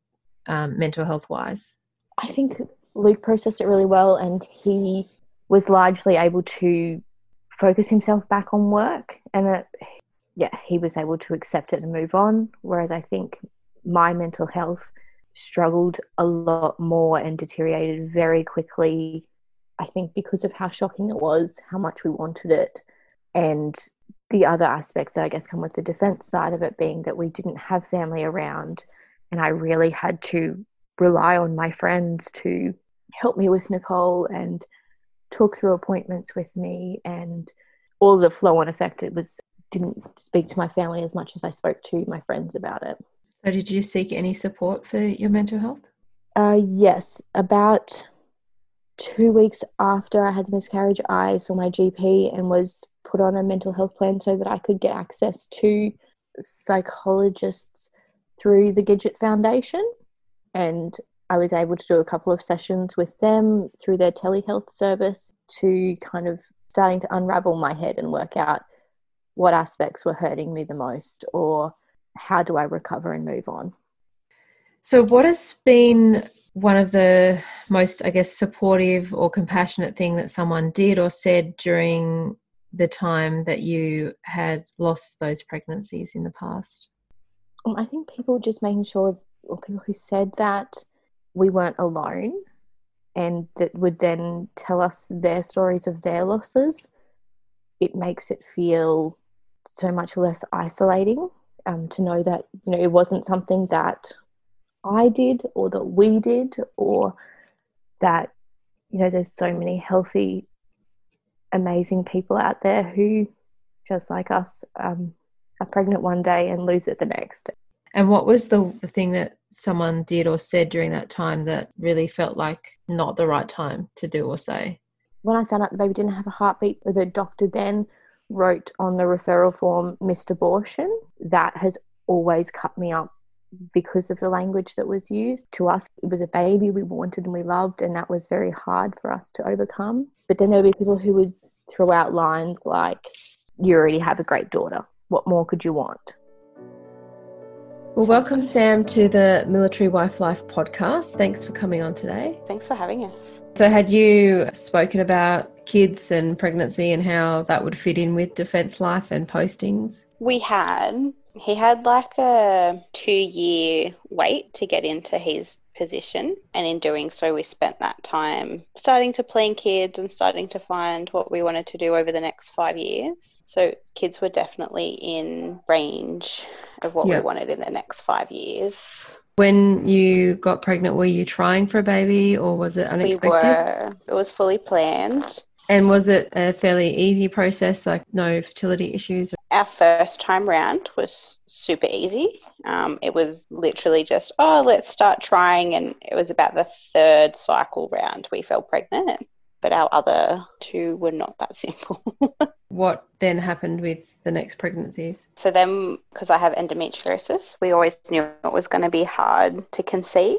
um, mental health wise? I think Luke processed it really well and he was largely able to focus himself back on work and it, yeah he was able to accept it and move on whereas i think my mental health struggled a lot more and deteriorated very quickly. I think because of how shocking it was, how much we wanted it, and the other aspects that I guess come with the defense side of it being that we didn't have family around, and I really had to rely on my friends to help me with Nicole and talk through appointments with me and all the flow on effect it was didn't speak to my family as much as I spoke to my friends about it. So, did you seek any support for your mental health? Uh, yes, about two weeks after I had the miscarriage, I saw my GP and was put on a mental health plan so that I could get access to psychologists through the Gidget Foundation. And I was able to do a couple of sessions with them through their telehealth service to kind of starting to unravel my head and work out what aspects were hurting me the most or how do I recover and move on. So, what has been one of the most, I guess, supportive or compassionate thing that someone did or said during the time that you had lost those pregnancies in the past? I think people just making sure, or people who said that we weren't alone and that would then tell us their stories of their losses, it makes it feel so much less isolating um, to know that you know it wasn't something that I did or that we did or that you know there's so many healthy amazing people out there who just like us um, are pregnant one day and lose it the next and what was the, the thing that someone did or said during that time that really felt like not the right time to do or say? When I found out the baby didn't have a heartbeat, the doctor then wrote on the referral form missed abortion. That has always cut me up because of the language that was used. To us, it was a baby we wanted and we loved, and that was very hard for us to overcome. But then there would be people who would throw out lines like, You already have a great daughter. What more could you want? Well, welcome, Sam, to the Military Wife Life podcast. Thanks for coming on today. Thanks for having us. So, had you spoken about kids and pregnancy and how that would fit in with Defence Life and postings? We had. He had like a two year wait to get into his position. And in doing so, we spent that time starting to plan kids and starting to find what we wanted to do over the next five years. So, kids were definitely in range of what yep. we wanted in the next five years. When you got pregnant, were you trying for a baby or was it unexpected? We were. It was fully planned. And was it a fairly easy process, like no fertility issues? Our first time round was super easy. Um, it was literally just, oh, let's start trying. And it was about the third cycle round we fell pregnant. But our other two were not that simple. what then happened with the next pregnancies? So then, because I have endometriosis, we always knew it was going to be hard to conceive.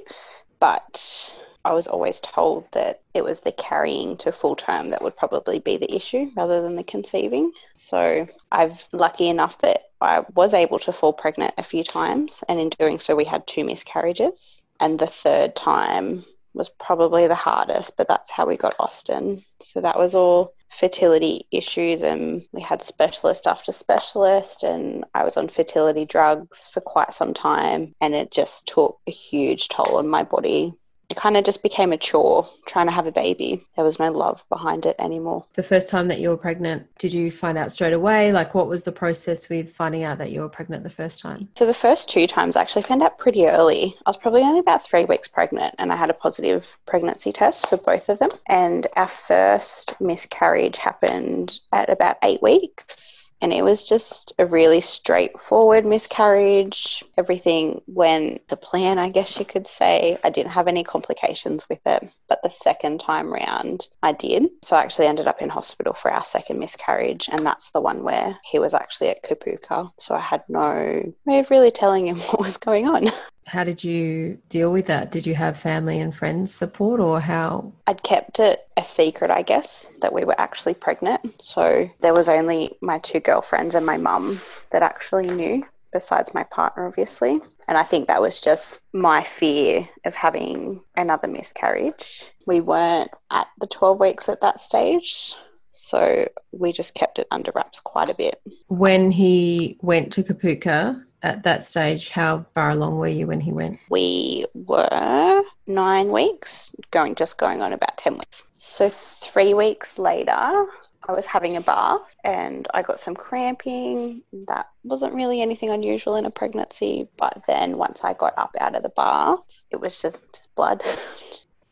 But I was always told that it was the carrying to full term that would probably be the issue rather than the conceiving. So I've lucky enough that I was able to fall pregnant a few times, and in doing so, we had two miscarriages. And the third time was probably the hardest, but that's how we got Austin. So that was all fertility issues, and we had specialist after specialist, and I was on fertility drugs for quite some time, and it just took a huge toll on my body it kind of just became a chore trying to have a baby. There was no love behind it anymore. The first time that you were pregnant, did you find out straight away? Like, what was the process with finding out that you were pregnant the first time? So, the first two times I actually found out pretty early. I was probably only about three weeks pregnant, and I had a positive pregnancy test for both of them. And our first miscarriage happened at about eight weeks and it was just a really straightforward miscarriage. Everything went to plan, I guess you could say. I didn't have any complications with it, but the second time round I did. So I actually ended up in hospital for our second miscarriage, and that's the one where he was actually at Kapooka. So I had no way of really telling him what was going on. How did you deal with that? Did you have family and friends support, or how? I'd kept it a secret, I guess, that we were actually pregnant. So there was only my two girlfriends and my mum that actually knew, besides my partner, obviously. And I think that was just my fear of having another miscarriage. We weren't at the 12 weeks at that stage. So we just kept it under wraps quite a bit. When he went to Kapooka, at that stage, how far along were you when he went? We were nine weeks, going just going on about 10 weeks. So, three weeks later, I was having a bath and I got some cramping. That wasn't really anything unusual in a pregnancy, but then once I got up out of the bath, it was just, just blood.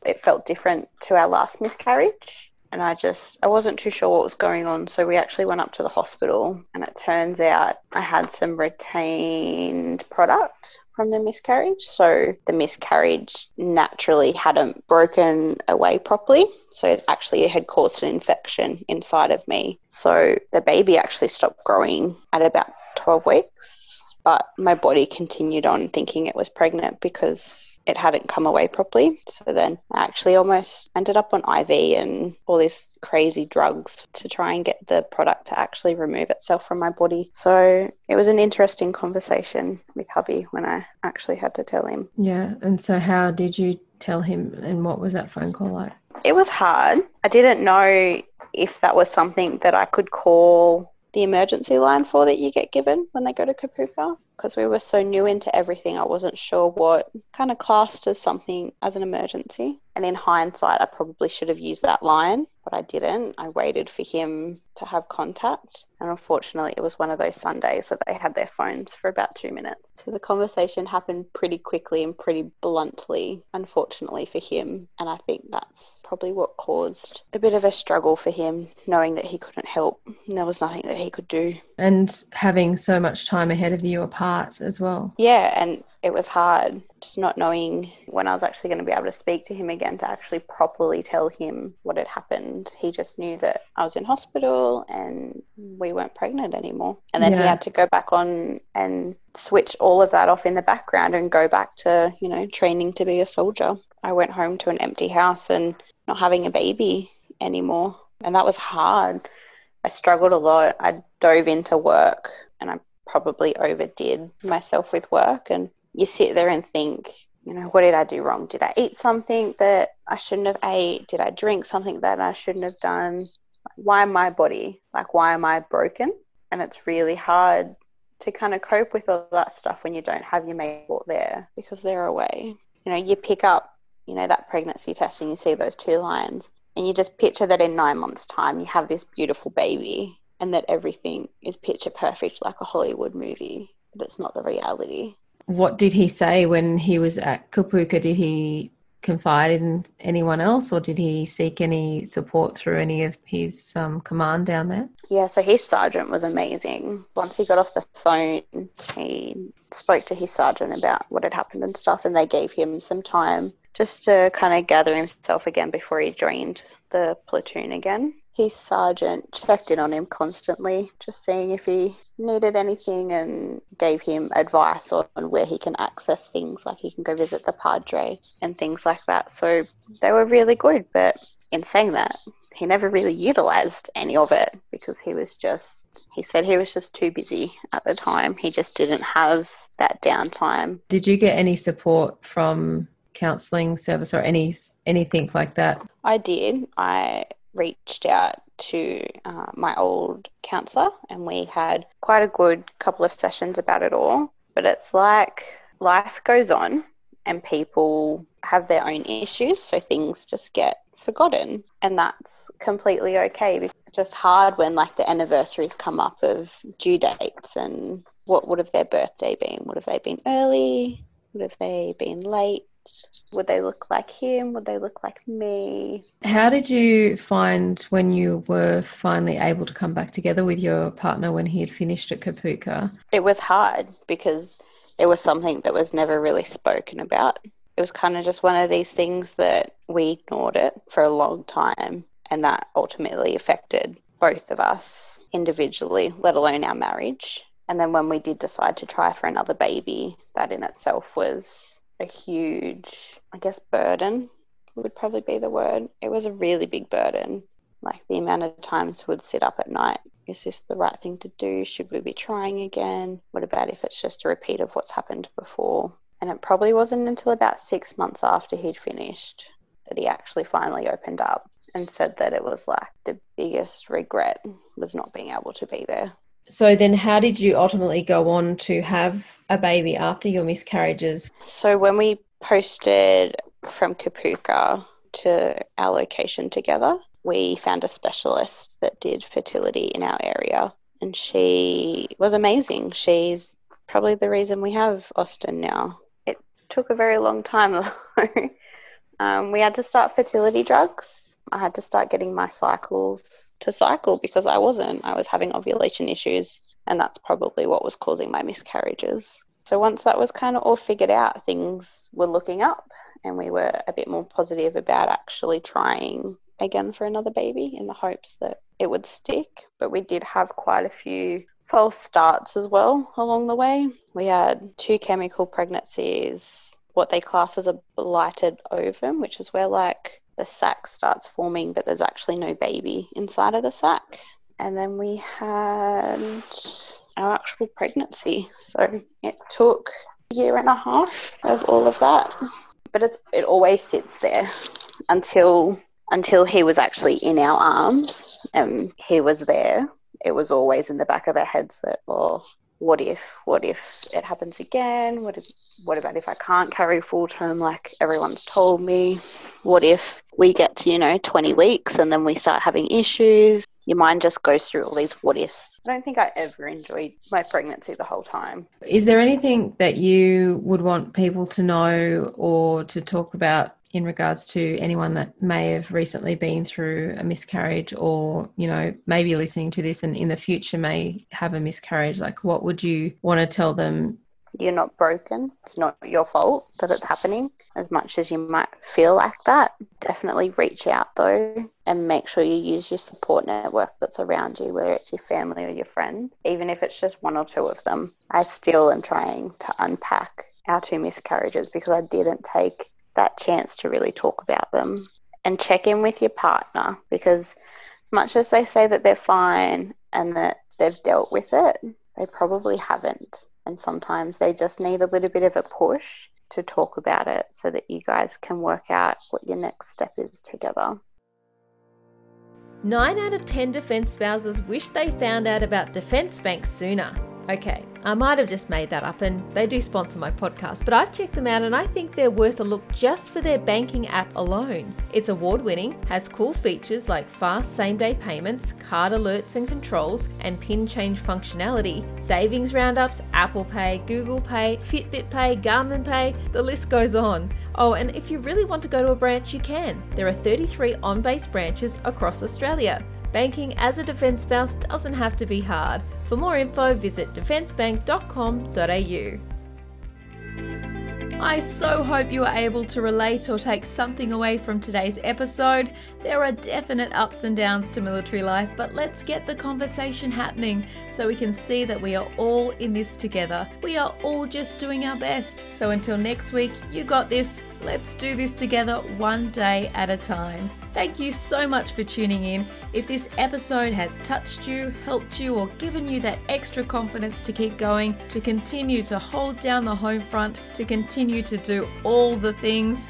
It felt different to our last miscarriage and I just I wasn't too sure what was going on so we actually went up to the hospital and it turns out I had some retained product from the miscarriage so the miscarriage naturally hadn't broken away properly so it actually had caused an infection inside of me. So the baby actually stopped growing at about 12 weeks but my body continued on thinking it was pregnant because it hadn't come away properly. So then I actually almost ended up on IV and all these crazy drugs to try and get the product to actually remove itself from my body. So it was an interesting conversation with hubby when I actually had to tell him. Yeah. And so, how did you tell him, and what was that phone call like? It was hard. I didn't know if that was something that I could call the emergency line for that you get given when they go to Kapooka because we were so new into everything. I wasn't sure what kind of classed as something as an emergency. And in hindsight, I probably should have used that line, but I didn't. I waited for him to have contact. And unfortunately, it was one of those Sundays that they had their phones for about two minutes. So the conversation happened pretty quickly and pretty bluntly, unfortunately for him. And I think that's probably what caused a bit of a struggle for him, knowing that he couldn't help and there was nothing that he could do. And having so much time ahead of you apart as well. Yeah, and it was hard just not knowing when I was actually going to be able to speak to him again to actually properly tell him what had happened. He just knew that I was in hospital and we weren't pregnant anymore. And then yeah. he had to go back on and switch all of that off in the background and go back to, you know, training to be a soldier. I went home to an empty house and not having a baby anymore. And that was hard. I struggled a lot. I dove into work and I probably overdid myself with work. And you sit there and think, you know, what did I do wrong? Did I eat something that I shouldn't have ate? Did I drink something that I shouldn't have done? Why my body? Like, why am I broken? And it's really hard to kind of cope with all that stuff when you don't have your mate there because they're away. You know, you pick up, you know, that pregnancy test and you see those two lines and you just picture that in nine months' time you have this beautiful baby and that everything is picture perfect like a Hollywood movie, but it's not the reality. What did he say when he was at Kapooka? Did he confide in anyone else or did he seek any support through any of his um, command down there? Yeah, so his sergeant was amazing. Once he got off the phone, he spoke to his sergeant about what had happened and stuff, and they gave him some time just to kind of gather himself again before he joined the platoon again his sergeant checked in on him constantly, just seeing if he needed anything and gave him advice on, where he can access things, like he can go visit the Padre and things like that. So they were really good. But in saying that, he never really utilized any of it because he was just, he said he was just too busy at the time. He just didn't have that downtime. Did you get any support from counseling service or any anything like that? I did. I reached out to uh, my old counsellor and we had quite a good couple of sessions about it all. But it's like life goes on and people have their own issues, so things just get forgotten, and that's completely okay. It's just hard when like the anniversaries come up of due dates and what would have their birthday been? Would have they been early? Would have they been late? Would they look like him? Would they look like me? How did you find when you were finally able to come back together with your partner when he had finished at Kapooka? It was hard because it was something that was never really spoken about. It was kind of just one of these things that we ignored it for a long time, and that ultimately affected both of us individually, let alone our marriage. And then when we did decide to try for another baby, that in itself was a huge, I guess, burden would probably be the word. It was a really big burden. Like the amount of times would sit up at night. Is this the right thing to do? Should we be trying again? What about if it's just a repeat of what's happened before? And it probably wasn't until about six months after he'd finished that he actually finally opened up and said that it was like the biggest regret was not being able to be there So then, how did you ultimately go on to have a baby after your miscarriages? So when we posted from Kapooka to our location together, we found a specialist that did fertility in our area, and she was amazing. She's probably the reason we have Austin now. It took a very long time though. um, we had to start fertility drugs. I had to start getting my cycles to cycle because I wasn't. I was having ovulation issues, and that's probably what was causing my miscarriages. So once that was kind of all figured out, things were looking up, and we were a bit more positive about actually trying again for another baby in the hopes that it would stick. But we did have quite a few false starts as well along the way. We had two chemical pregnancies, what they class as a blighted ovum, which is where like the sac starts forming, but there's actually no baby inside of the sac. And then we had our actual pregnancy. So it took a year and a half of all of that. But it's, it always sits there until until he was actually in our arms and he was there. It was always in the back of our heads that, well, what if, what if it happens again? What if, what about if I can't carry full term like everyone's told me? What if we get to, you know, 20 weeks and then we start having issues? Your mind just goes through all these what ifs. I don't think I ever enjoyed my pregnancy the whole time. Is there anything that you would want people to know or to talk about in regards to anyone that may have recently been through a miscarriage or you know maybe listening to this and in the future may have a miscarriage like what would you want to tell them? You're not broken. It's not your fault that it's happening as much as you might feel like that. Definitely reach out though and make sure you use your support network that's around you whether it's your family or your friends even if it's just one or two of them i still am trying to unpack our two miscarriages because i didn't take that chance to really talk about them and check in with your partner because as much as they say that they're fine and that they've dealt with it, they probably haven't. And sometimes they just need a little bit of a push to talk about it so that you guys can work out what your next step is together. Nine out of 10 defence spouses wish they found out about Defence Bank sooner. Okay, I might have just made that up and they do sponsor my podcast, but I've checked them out and I think they're worth a look just for their banking app alone. It's award winning, has cool features like fast same day payments, card alerts and controls, and pin change functionality, savings roundups, Apple Pay, Google Pay, Fitbit Pay, Garmin Pay, the list goes on. Oh, and if you really want to go to a branch, you can. There are 33 on base branches across Australia. Banking as a defence spouse doesn't have to be hard. For more info, visit defencebank.com.au. I so hope you are able to relate or take something away from today's episode. There are definite ups and downs to military life, but let's get the conversation happening so we can see that we are all in this together. We are all just doing our best. So until next week, you got this. Let's do this together one day at a time. Thank you so much for tuning in. If this episode has touched you, helped you, or given you that extra confidence to keep going, to continue to hold down the home front, to continue to do all the things,